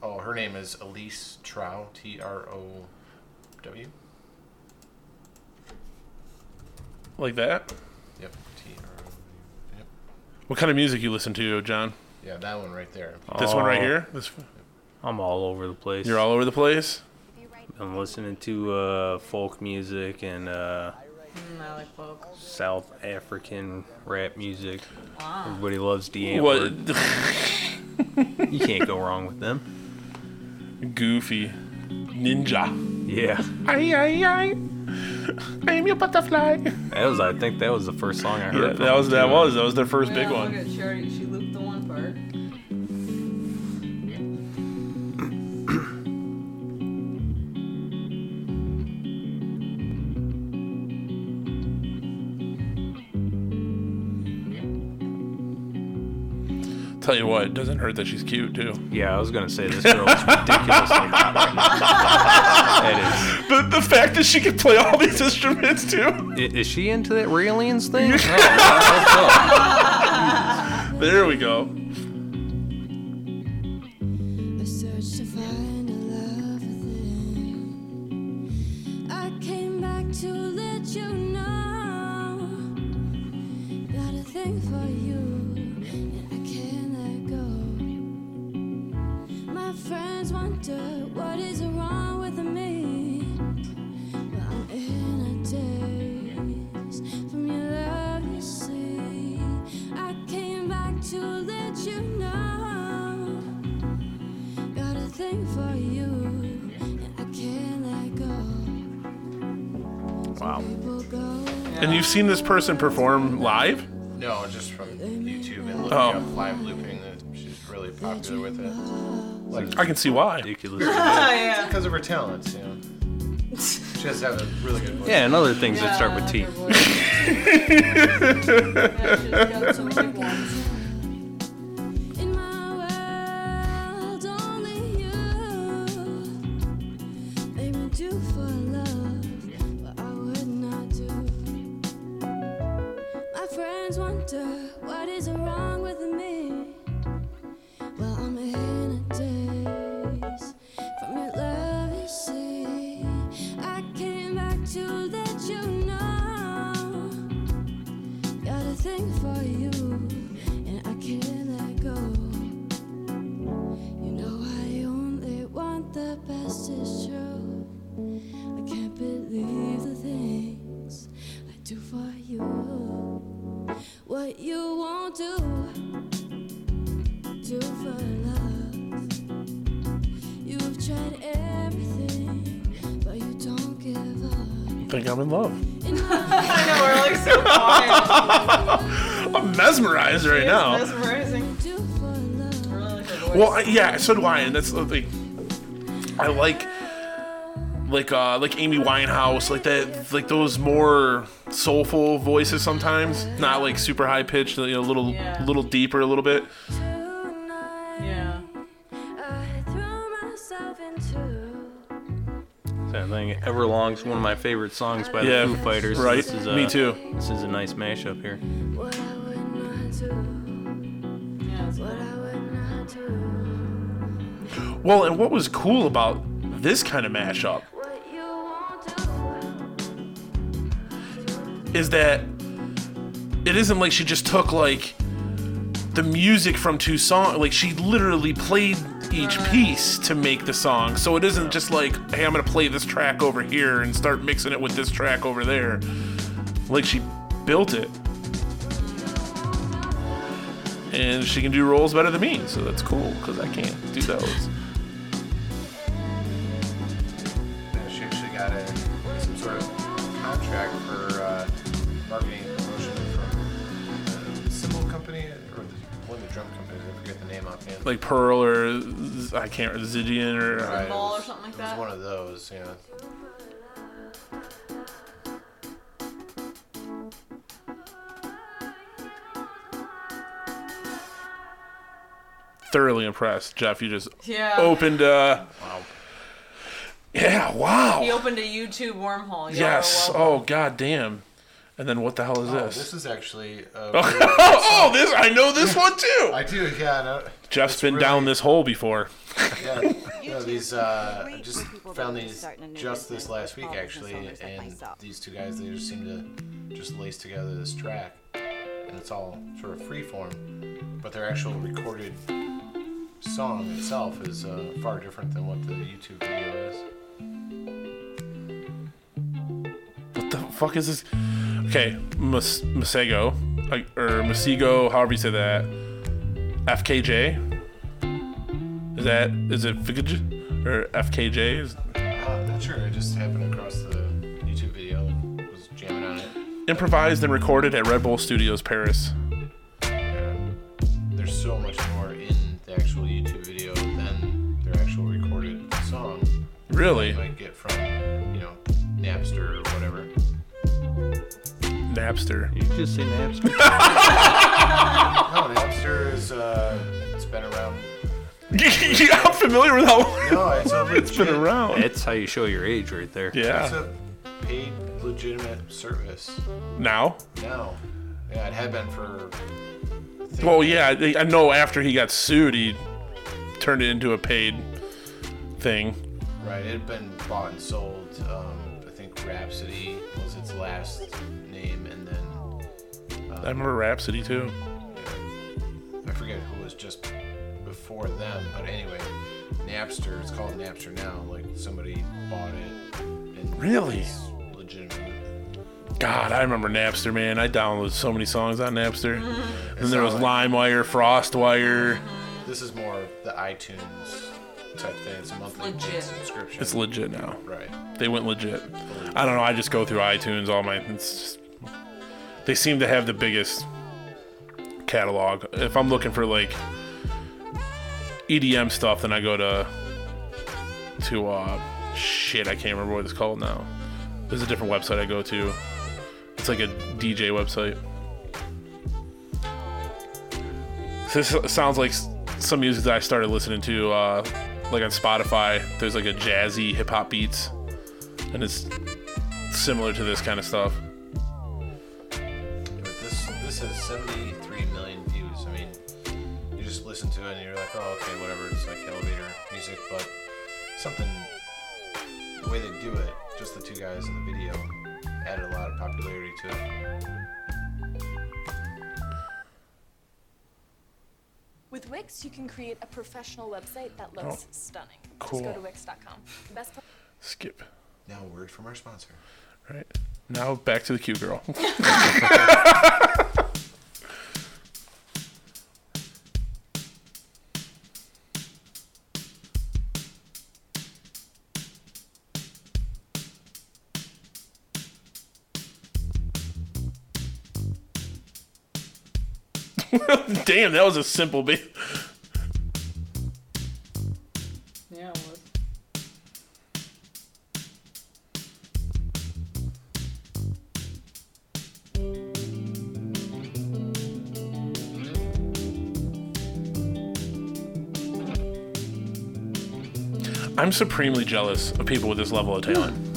Oh, her name is Elise Trouw, T R O W. Like that? Yep, T R O W. Yep. What kind of music you listen to, John? Yeah, that one right there. This one right Oh. here? This I'm all over the place. You're all over the place? I'm listening to uh, folk music and uh, Mm, I like folk. South African rap music. Wow. Everybody loves the What? You can't go wrong with them. Goofy. Ninja. Yeah. Aye, aye, aye. I'm your butterfly. That was, I think, that was the first song I heard. Yeah, that was them, that was that was their first big yeah, Tell you what, it doesn't hurt that she's cute too. Yeah, I was gonna say this girl is ridiculously hot. That The, the fact that she can play all these instruments too. is. i- Is she into that aliens thing? Oh, There we go. Seen this person perform live? No, just from YouTube and looking Oh. up live looping. That she's really popular with it. Like I can see why. Ridiculous. yeah. because of her talents, you know. She has to have a really good voice. Yeah, and other things that start with T. think I'm in love. I know we're like so quiet. I'm mesmerized right now. mesmerizing. I really like her voice. Well, I, yeah, so do I, and that's the thing. I like, like, uh, like Amy Winehouse, like that, like those more soulful voices sometimes. Not like super high pitched, you know, a little, Yeah. little deeper, a little bit. Thing. Everlong's one of my favorite songs by Yeah, the Foo Fighters. right. This is, uh, Me too. This is a nice mashup here. What I would not do. Yeah, it's What I would not do. Well, and what was cool about this kind of mashup What you won't do. is that it isn't like she just took like the music from two songs. Like she literally played each piece to make the song. So it isn't just like, hey, I'm gonna play this track over here and start mixing it with this track over there. Like she built it. And she can do rolls better than me, so that's cool because I can't do those. She actually got a some sort of contract for uh, marketing drum companies. I forget the name offhand. Like Pearl or Z- I can't Zildjian or Right, it Ball or was- something like it that? was one of those, yeah. thoroughly impressed. Jeff, you just Yeah. opened uh Yeah, wow. He opened a YouTube wormhole. Y'all Yes. welcome. Oh god damn. And then what the hell is Oh, this? this is actually. Uh, oh, this I know this one too. I do, yeah. No, Jeff's it's been really- down this hole before. Yeah, you know, these. Uh, I just found these just this last week actually, and these two guys they just seem to just lace together this track, and it's all sort of freeform, but their actual recorded song itself is uh, far different than what the YouTube video is. What the fuck is this? Okay, Mas- Masego, or Masigo, however you say that. FKJ. Is that is it FKJ or FKJ? Is Uh, I'm not sure. I just happened across the YouTube video and was jamming on it. improvised and recorded at Red Bull Studios Paris. There's so much more in the actual YouTube video than their actual recorded song. Really? You Napster. You just say Napster? no, Napster is, uh, it's been around. yeah, I'm familiar with how No, it's a it's been around. That's how you show your age right there. Yeah. It's Yeah. a paid, legitimate service Now? now. Yeah, it had been for. I think- Well, yeah, I I know after he got sued, he turned it into a paid thing. Right, it had been bought and sold. Um, I think Rhapsody was its last name, and then I remember Rhapsody too. I forget who was just before them, but anyway, Napster. It's called Napster now. Like somebody bought it. And Really? legitimate. God, I remember Napster, man. I downloaded so many songs on Napster. Mm-hmm. There was LimeWire, FrostWire. This is more the iTunes type thing. It's a monthly Legit. subscription. It's legit now. Right. They went legit. I don't know. I just go through iTunes. All my. It's just, they seem to have the biggest catalog. If I'm looking for like EDM stuff, then I go to to uh shit. I can't remember what it's called now. There's a different website I go to. It's like a DJ website. So this sounds like some music that I started listening to, uh, like on Spotify. There's like a jazzy hip hop beats, and it's similar to this kind of stuff. But this this has 73 million views. I mean, you just listen to it and you're like, oh, okay, whatever. It's like elevator music, but something the way they do it, just the two guys in the video, added a lot of popularity to it. With Wix, you can create a professional website that looks Oh, stunning. cool. Just go to wix.com. The best part- Skip. Now, a word from our sponsor. Right. Now back to the cute girl. Damn, that was a simple beat. Yeah, it was. I'm supremely jealous of people with this level of talent.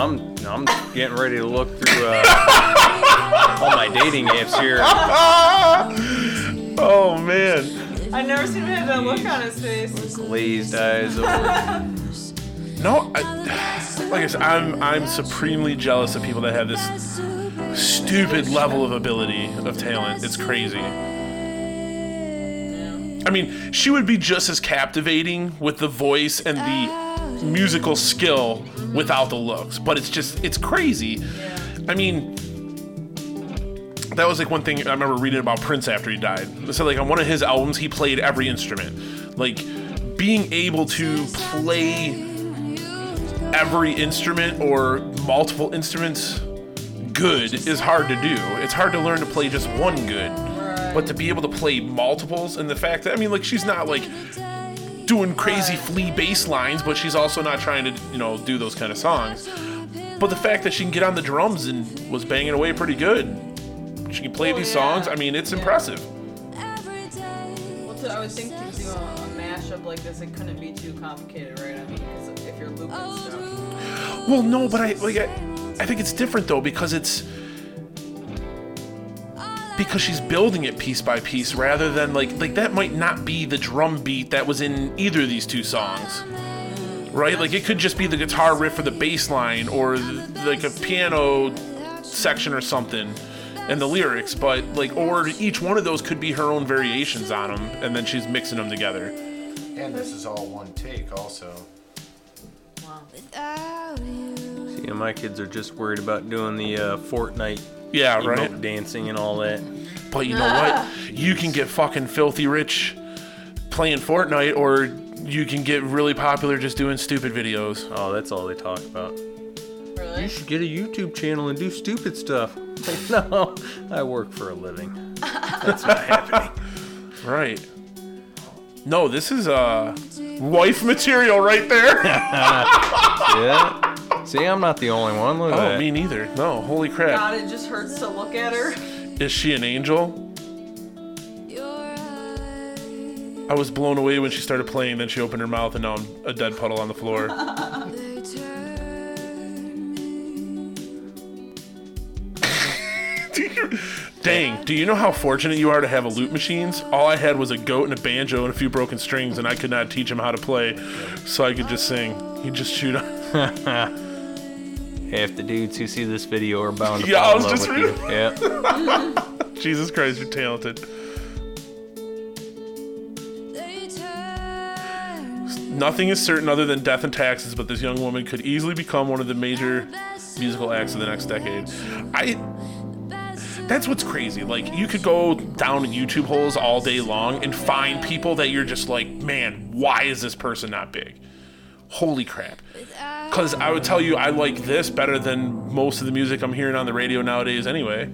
I'm I'm getting ready to look through uh, all my dating apps here. oh man. I've never seen him have that look on his face. Glazed eyes. No, I, like I said, I'm I'm supremely jealous of people that have this stupid level of ability of talent. It's crazy. I mean, she would be just as captivating with the voice and the musical skill without the looks, but it's just it's crazy. I mean, that was like one thing I remember reading about Prince after he died. So like on one of his albums, he played every instrument. Like being able to play every instrument or multiple instruments good is hard to do. It's hard to learn to play just one good. But to be able to play multiples and the fact that I mean like she's not like doing crazy Flea bass lines, but she's also not trying to, you know, do those kind of songs. But the fact that she can get on the drums and was banging away pretty good. She can play Oh, these yeah. songs. I mean, it's impressive. Well, to, I would think to do a, a mashup like this, it couldn't be too complicated, right? I mean, because if you're looping stuff. Well, no, but I like I, I think it's different though because it's because she's building it piece by piece rather than like like that might not be the drum beat that was in either of these two songs. Right? Like it could just be the guitar riff or the bass line or like a piano section or something and the lyrics, but like or each one of those could be her own variations on them and then she's mixing them together. And this is all one take, also. See, my kids are just worried about doing the uh, Fortnite. Yeah, emote right. Dancing and all that. But you know what? You can get fucking filthy rich playing Fortnite, or you can get really popular just doing stupid videos. Oh, that's all they talk about. Really? You should get a YouTube channel and do stupid stuff. Like, no, I work for a living. That's not happening. Right. No, this is uh wife material right there. yeah. See, I'm not the only one. Look at oh, that. me neither. No, holy crap. God, it just hurts to look at her. Is she an angel? I was blown away when she started playing, then she opened her mouth and now I'm a dead puddle on the floor. Dang, do you know how fortunate you are to have a loop machines? All I had was a goat and a banjo and a few broken strings, and I could not teach him how to play, so I could just sing. He'd just shoot on. Half the dudes who see this video are bound to Yeah, fall I was in love just with reading- you. Yeah. Jesus Christ, you're talented. Nothing is certain other than death and taxes, but this young woman could easily become one of the major musical acts of the next decade. I. That's what's crazy. Like, you could go down YouTube holes all day long and find people that you're just like, man, why is this person not big? Holy crap. Because I would tell you, I like this better than most of the music I'm hearing on the radio nowadays, anyway.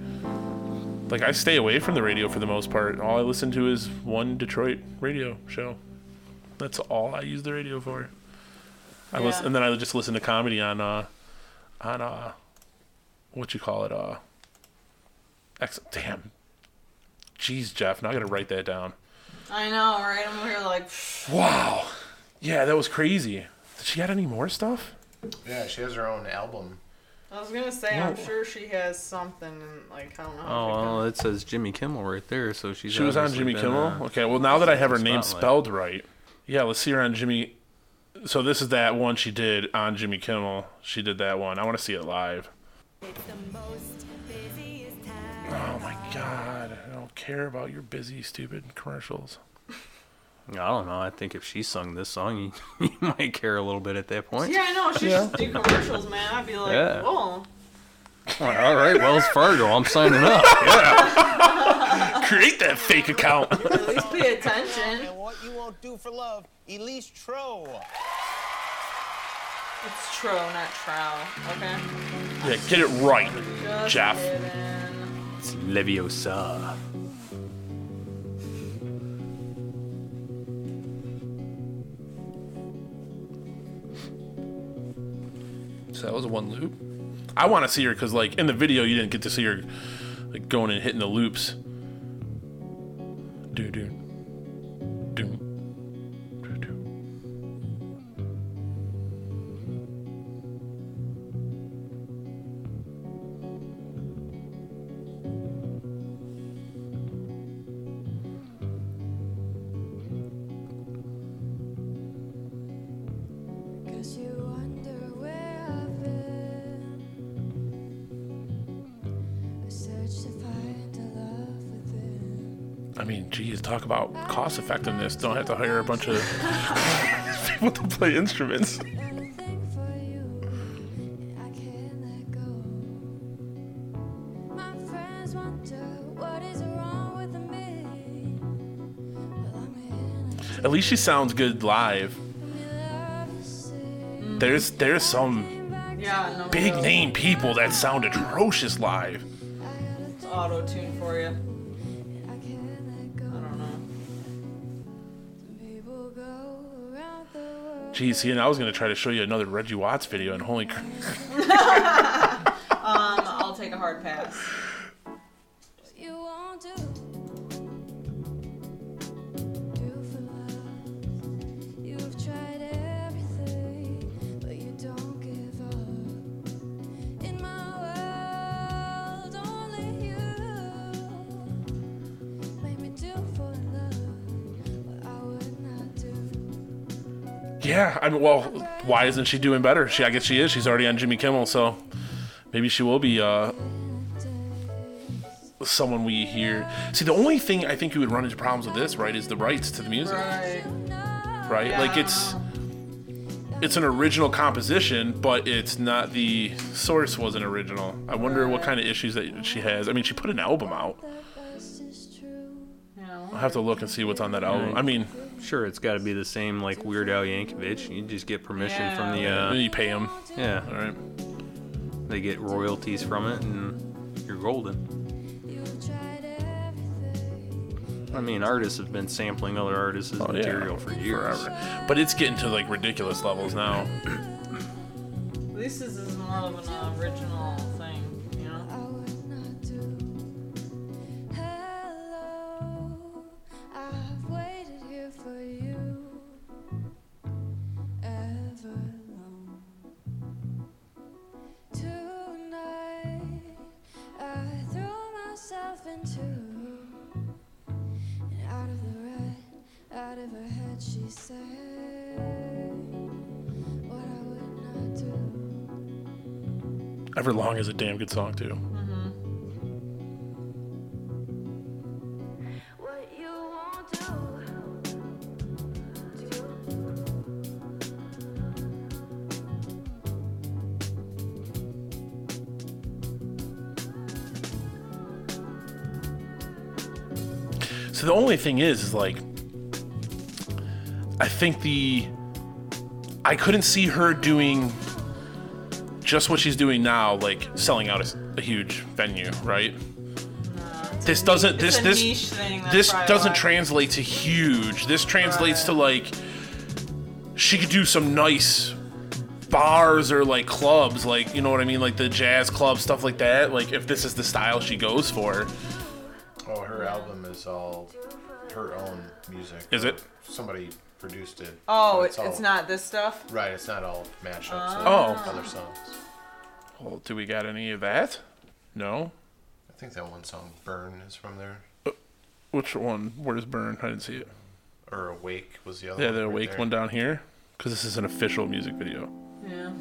Like, I stay away from the radio for the most part. All I listen to is one Detroit radio show. That's all I use the radio for. I listen, Yeah. and then I just listen to comedy on, uh, on, uh, what you call it, uh, X, damn. Jeez, Jeff, now I gotta write that down. I know, right? I'm here like, Wow. Yeah, that was crazy. Did she got any more stuff? Yeah, she has her own album. I was gonna say, I'm Whoa. sure she has something, and like I don't know. Oh, well, it says Jimmy Kimmel right there, so she's. She was on obviously Jimmy been, Kimmel. uh, okay, well now that I have her name Spotlight. spelled right, yeah, let's see her on Jimmy. So this is that one she did on Jimmy Kimmel. She did that one. I want to see it live. Oh my god! I don't care about your busy, stupid commercials. I don't know. I think if she sung this song, you, you might care a little bit at that point. Yeah, I know. She should do commercials, man. I'd be like, Yeah. oh. All right, Wells Fargo, I'm signing up. Yeah. Create that fake account. At least pay attention. And what you won't do for love, Elise Trouw. It's Tro, not Trow. Okay. Yeah, get it right, Just Jeff. kidding. It's Leviosa. So that was one loop. I want to see her because, like, in the video, you didn't get to see her like going and hitting the loops. Do do talk about cost effectiveness. Don't have to hire a bunch of people to play instruments. My friends wonder what is wrong with me. At least she sounds good live. There's there's some Yeah, no. big no. name people that sound atrocious live. Auto tune for you. Geez, see, and I was gonna try to show you another Reggie Watts video, and holy crap. Um, I'll take a hard pass. Yeah, I mean, well, why isn't she doing better? She, I guess she is. She's already on Jimmy Kimmel, so maybe she will be uh, someone we hear. See, the only thing I think you would run into problems with this, right, is the rights to the music, Right. right? Like it's it's an original composition, but it's not the source wasn't original. I wonder what kind of issues that she has. I mean, she put an album out. I'll have to look and see what's on that album. I mean, sure, it's got to be the same like Weird Al Yankovic. You just get permission from the. Uh, you pay pay 'em. Yeah. All right. They get royalties from it, and you're golden. I mean, artists have been sampling other artists' Oh, yeah. material for years. Forever. But it's getting to like ridiculous levels now. At least this is more of an original out of her head, she said, What I would not do. Everlong is a damn good song too. Mm-hmm. What you won't do. So the only thing is, is like, I think the, I couldn't see her doing just what she's doing now, like selling out a, a huge venue, right? Uh, this doesn't. it's This this niche thing, that's this doesn't why. translate to huge. This translates to like, she could do some nice bars or like clubs, like you know what I mean, like the jazz club stuff like that. Like if this is the style she goes for. Oh, her album is all her own music. Is it? Somebody produced it. Oh, but it's, it's all- not this stuff? Right, it's not all mashups Oh. of other songs. Well, do we got any of that? No. I think that one song, Burn, is from there. Uh, which one? Where's Burn? I didn't see it. Or Awake was the other Yeah, one. the right Awake there. one down here. Because this is an official music video. Yeah.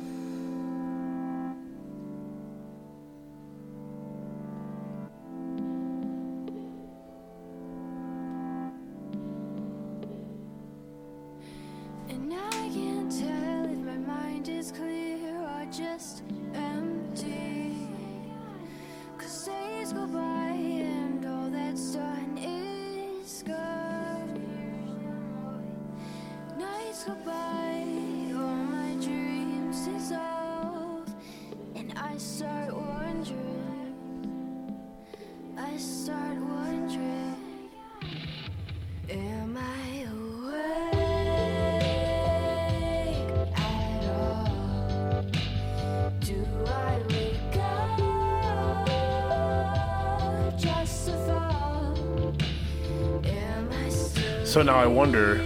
Now I wonder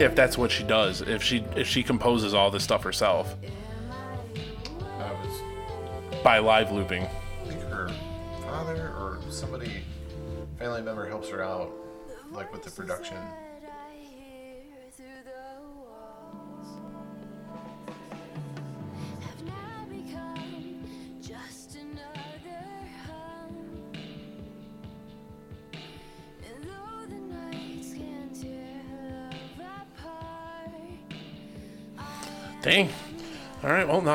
if that's what she does. If she if she composes all this stuff herself by live looping. I think her father or somebody, family member helps her out, like with the production.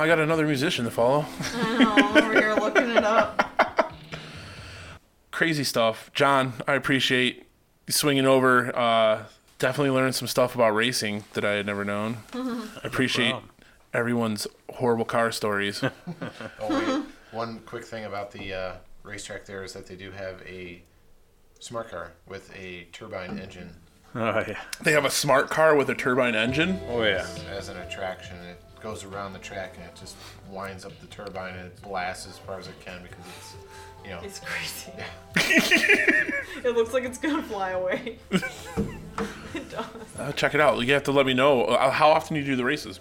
I got another musician to follow. I know, I'm over here looking it up. Crazy stuff, John. I appreciate you swinging over. Uh, definitely learned some stuff about racing that I had never known. I appreciate problem. everyone's horrible car stories. Oh wait, one quick thing about the uh, racetrack there is that they do have a smart car with a turbine engine. Oh yeah. They have a smart car with a turbine engine. Oh yeah. As an attraction, it goes around the track and it just winds up the turbine and it blasts as far as it can because it's, you know, It's crazy. it looks like it's gonna fly away. it does. Uh, check it out. You have to let me know uh, how often you do the races.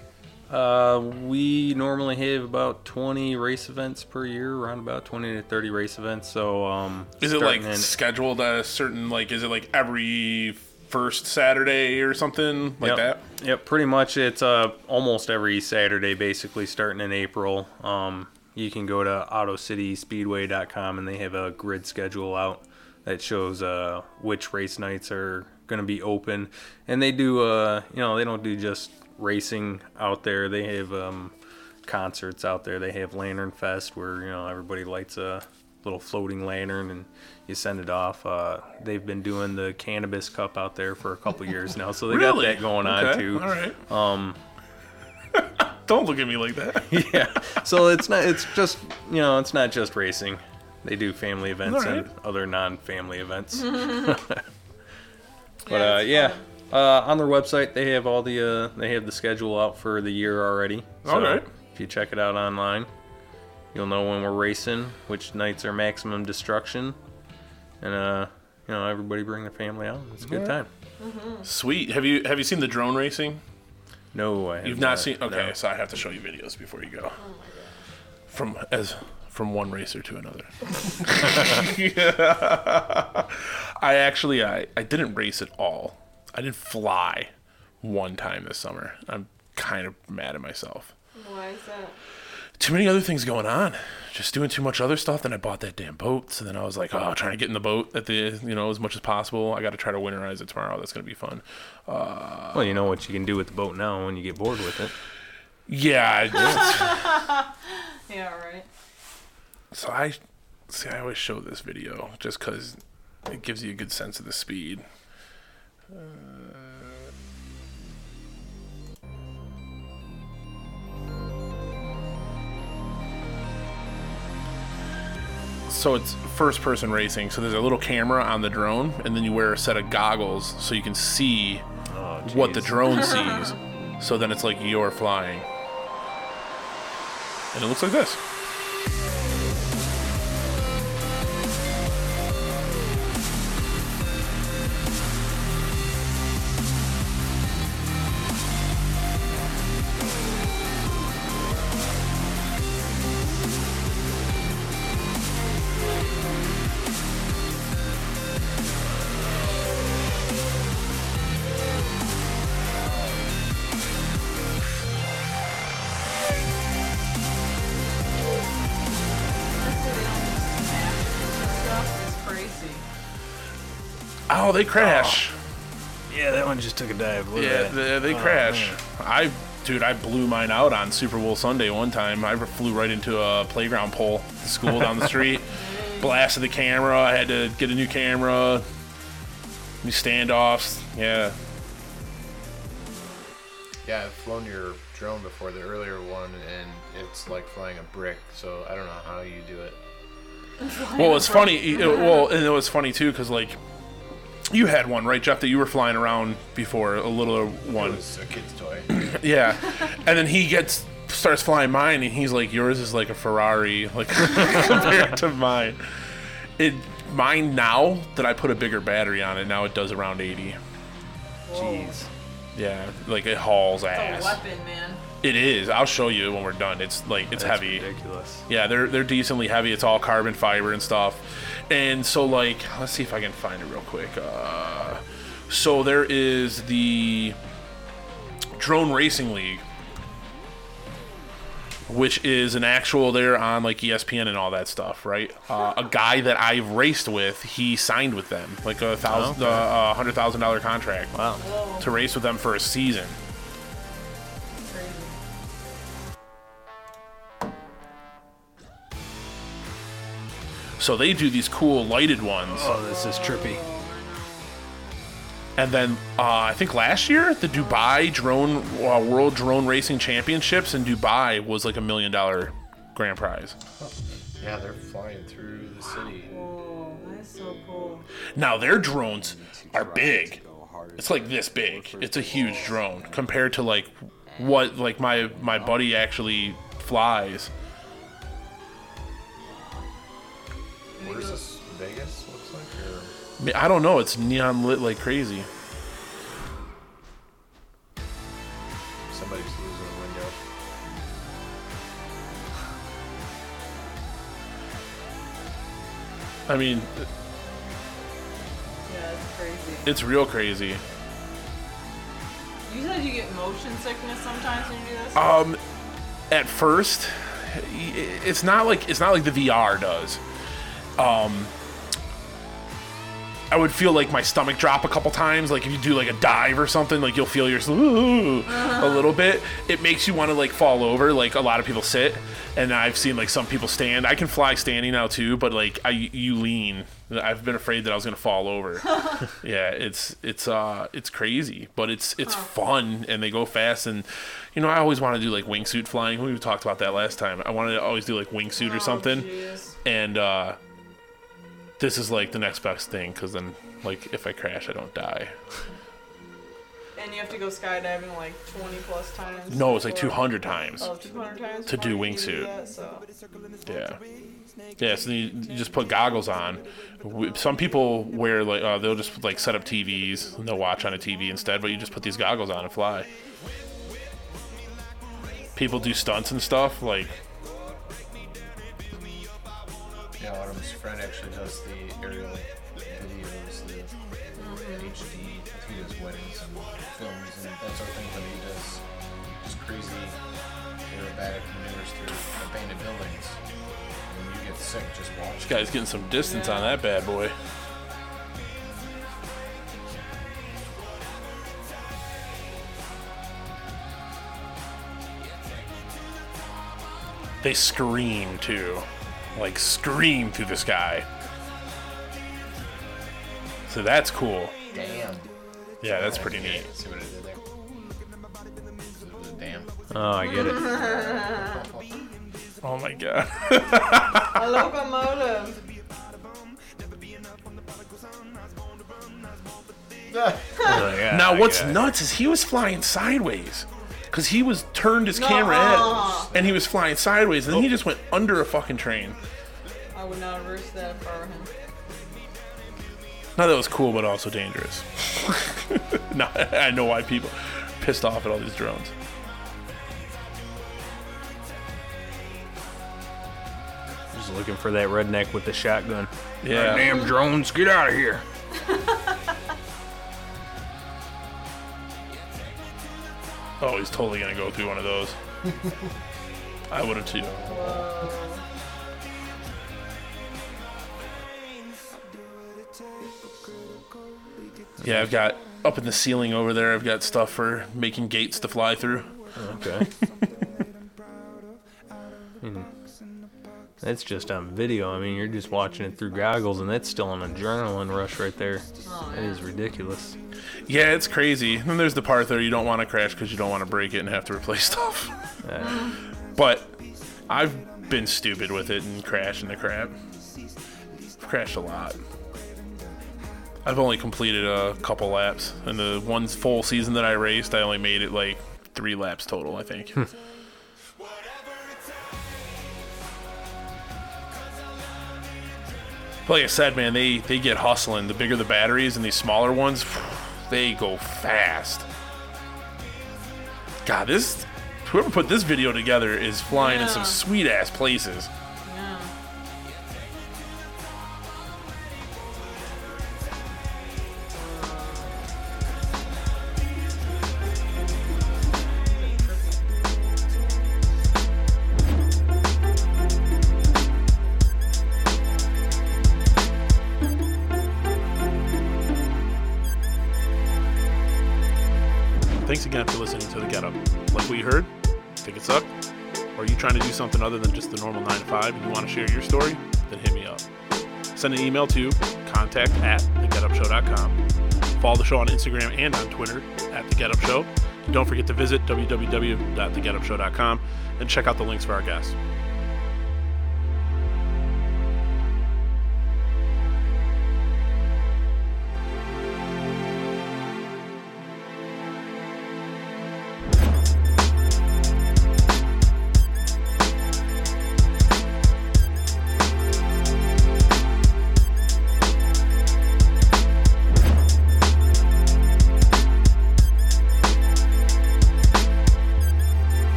Uh, we normally have about 20 race events per year, around about 20 to 30 race events. So, um, Is it like in- scheduled at a certain like? Is it like every first Saturday or something like yep. that? Yep, pretty much. It's uh almost every Saturday, basically, starting in April. Um, you can go to AutoCitySpeedway.com and they have a grid schedule out that shows uh which race nights are going to be open, and they do uh you know they don't do just racing out there. They have um concerts out there. They have Lantern Fest where you know everybody lights a little floating lantern and you send it off. Uh, they've been doing the Cannabis Cup out there for a couple years now, so they got that going on too. all right. Um, Don't look at me like that. yeah. So it's not. It's just you know. It's not just racing. They do family events All right. and other non-family events. Yeah, but uh, yeah, uh, on their website they have all the uh, they have the schedule out for the year already. So All right. If you check it out online, you'll know when we're racing, which nights are maximum destruction, and uh, you know everybody bring their family out. It's a good All right. time. Sweet. Have you have you seen the drone racing? No, I have You've not not, seen. Okay, no. so I have to show you videos before you go. From as from one racer to another. I actually I I didn't race at all. I didn't fly one time this summer. I'm kind of mad at myself. Why is that? Too many other things going on. Just doing too much other stuff. Then I bought that damn boat. So then I was like, oh, trying to get in the boat at the you know as much as possible. I got to try to winterize it tomorrow. That's gonna be fun. Uh, Well, you know what you can do with the boat now when you get bored with it. yeah. I just- yeah, right. So I see. I always show this video just because it gives you a good sense of the speed. Uh, so it's first person racing. So there's a little camera on the drone, and then you wear a set of goggles so you can see oh, what the drone sees. So then it's like you're flying. And it looks like this. Oh, they crash. Oh. Yeah, that one just took a dive. Look yeah, at that. they, they Oh, crash. man. I, dude, I blew mine out on Super Bowl Sunday one time. I flew right into a playground pole the school down the street. Blasted the camera. I had to get a new camera. New standoffs. Yeah. Yeah, I've flown your drone before, the earlier one, and it's like flying a brick. So I don't know how you do it. Well, it's funny. it- well, and it was funny too because like you had one, right, Jeff? That you were flying around before a little one. It was a kid's toy. yeah, and then he gets starts flying mine, and he's like, "Yours is like a Ferrari, like compared to mine." It mine now that I put a bigger battery on it, now it does around eighty. Jeez. Yeah, like it hauls It's a ass. weapon, man. It is. I'll show you when we're done. It's like it's That's heavy. ridiculous. Yeah, they're they're decently heavy. It's all carbon fiber and stuff. And so like, let's see if I can find it real quick. Uh, so there is the Drone Racing League, which is an actual there on like ESPN and all that stuff, right? Uh, a guy that I've raced with, he signed with them like a thousand, Okay. uh, a hundred thousand dollar contract. Wow. To race with them for a season. So they do these cool lighted ones. Oh, this is trippy. And then uh, I think last year the Dubai Drone uh, World Drone Racing Championships in Dubai was like a million dollar grand prize. Yeah, they're flying through the city. Oh, that's so cool. Now their drones are big. It's like this big. It's a huge drone compared to like what like my my buddy actually flies. Where's this? Vegas? Looks like. Or... I I don't know. It's neon lit like crazy. Somebody's losing a window. I mean, Yeah, it's crazy. it's real crazy. You said you get motion sickness sometimes when you do this. Um, at first, it's not like it's not like the VR does. Um, I would feel like my stomach drop a couple times. Like if you do like a dive or something, like you'll feel your a little bit. It makes you want to like fall over. Like a lot of people sit, and I've seen like some people stand. I can fly standing now too, but like I you lean. I've been afraid that I was gonna fall over. yeah, it's it's uh it's crazy, but it's it's fun and they go fast and you know I always want to do like wingsuit flying. We talked about that last time. I wanted to always do like wingsuit or something, and uh, this is like the next best thing because then like if I crash I don't die. And you have to go skydiving like 20 plus times. No, it's like before- 200 times Oh, 200 times to do before you wingsuit. that, so. Yeah. Yeah, so you, you just put goggles on. W- Some people wear like uh, they'll just like set up TVs and they'll watch on a TV instead, but you just put these goggles on and fly. People do stunts and stuff like Yeah, Autumn's friend actually does the aerial videos, the mm-hmm. HD. I he does weddings and films and that sort of thing, but he does just crazy aerobatic maneuvers through abandoned buildings. And you get sick just watching. this guy's getting some distance on that bad boy. They scream too. Like scream through the sky. So that's cool. Damn. Yeah, that's pretty neat. See what I did there? It was a Damn. Oh, I get it. Oh my god. A locomotive. Oh, now what's nuts is he was flying sideways. Cause he was turned his camera Nuh-uh. and he was flying sideways and then he oh. just went under a fucking train. I would not risk that if I were him. Now that was cool but also dangerous. now I know why people pissed off at all these drones. Just looking for that redneck with the shotgun. Yeah. Damn drones, get out of here. Oh, he's totally gonna go through one of those. I would have too. Yeah, I've got up in the ceiling over there. I've got stuff for making gates to fly through. Okay. Hmm. That's just on video. I mean, you're just watching it through goggles, and that's still an adrenaline rush right there. That is ridiculous. Yeah, it's crazy. And then there's the part there you don't want to crash because you don't want to break it and have to replace stuff. but I've been stupid with it and crashing the crap. I've crashed a lot. I've only completed a couple laps. And the one full season that I raced, I only made it like three laps total, I think. Hmm. But like I said, man, they, they get hustling. The bigger the batteries and these smaller ones, they go fast. God, this whoever put this video together is flying in some sweet ass places. Something other than just the normal 9 to 5 and you want to share your story? Then hit me up. send an email to contact at thegetupshow.com. Follow the show on Instagram and on Twitter at The Get Up Show. Don't forget to visit www.thegetupshow.com and check out the links for our guests.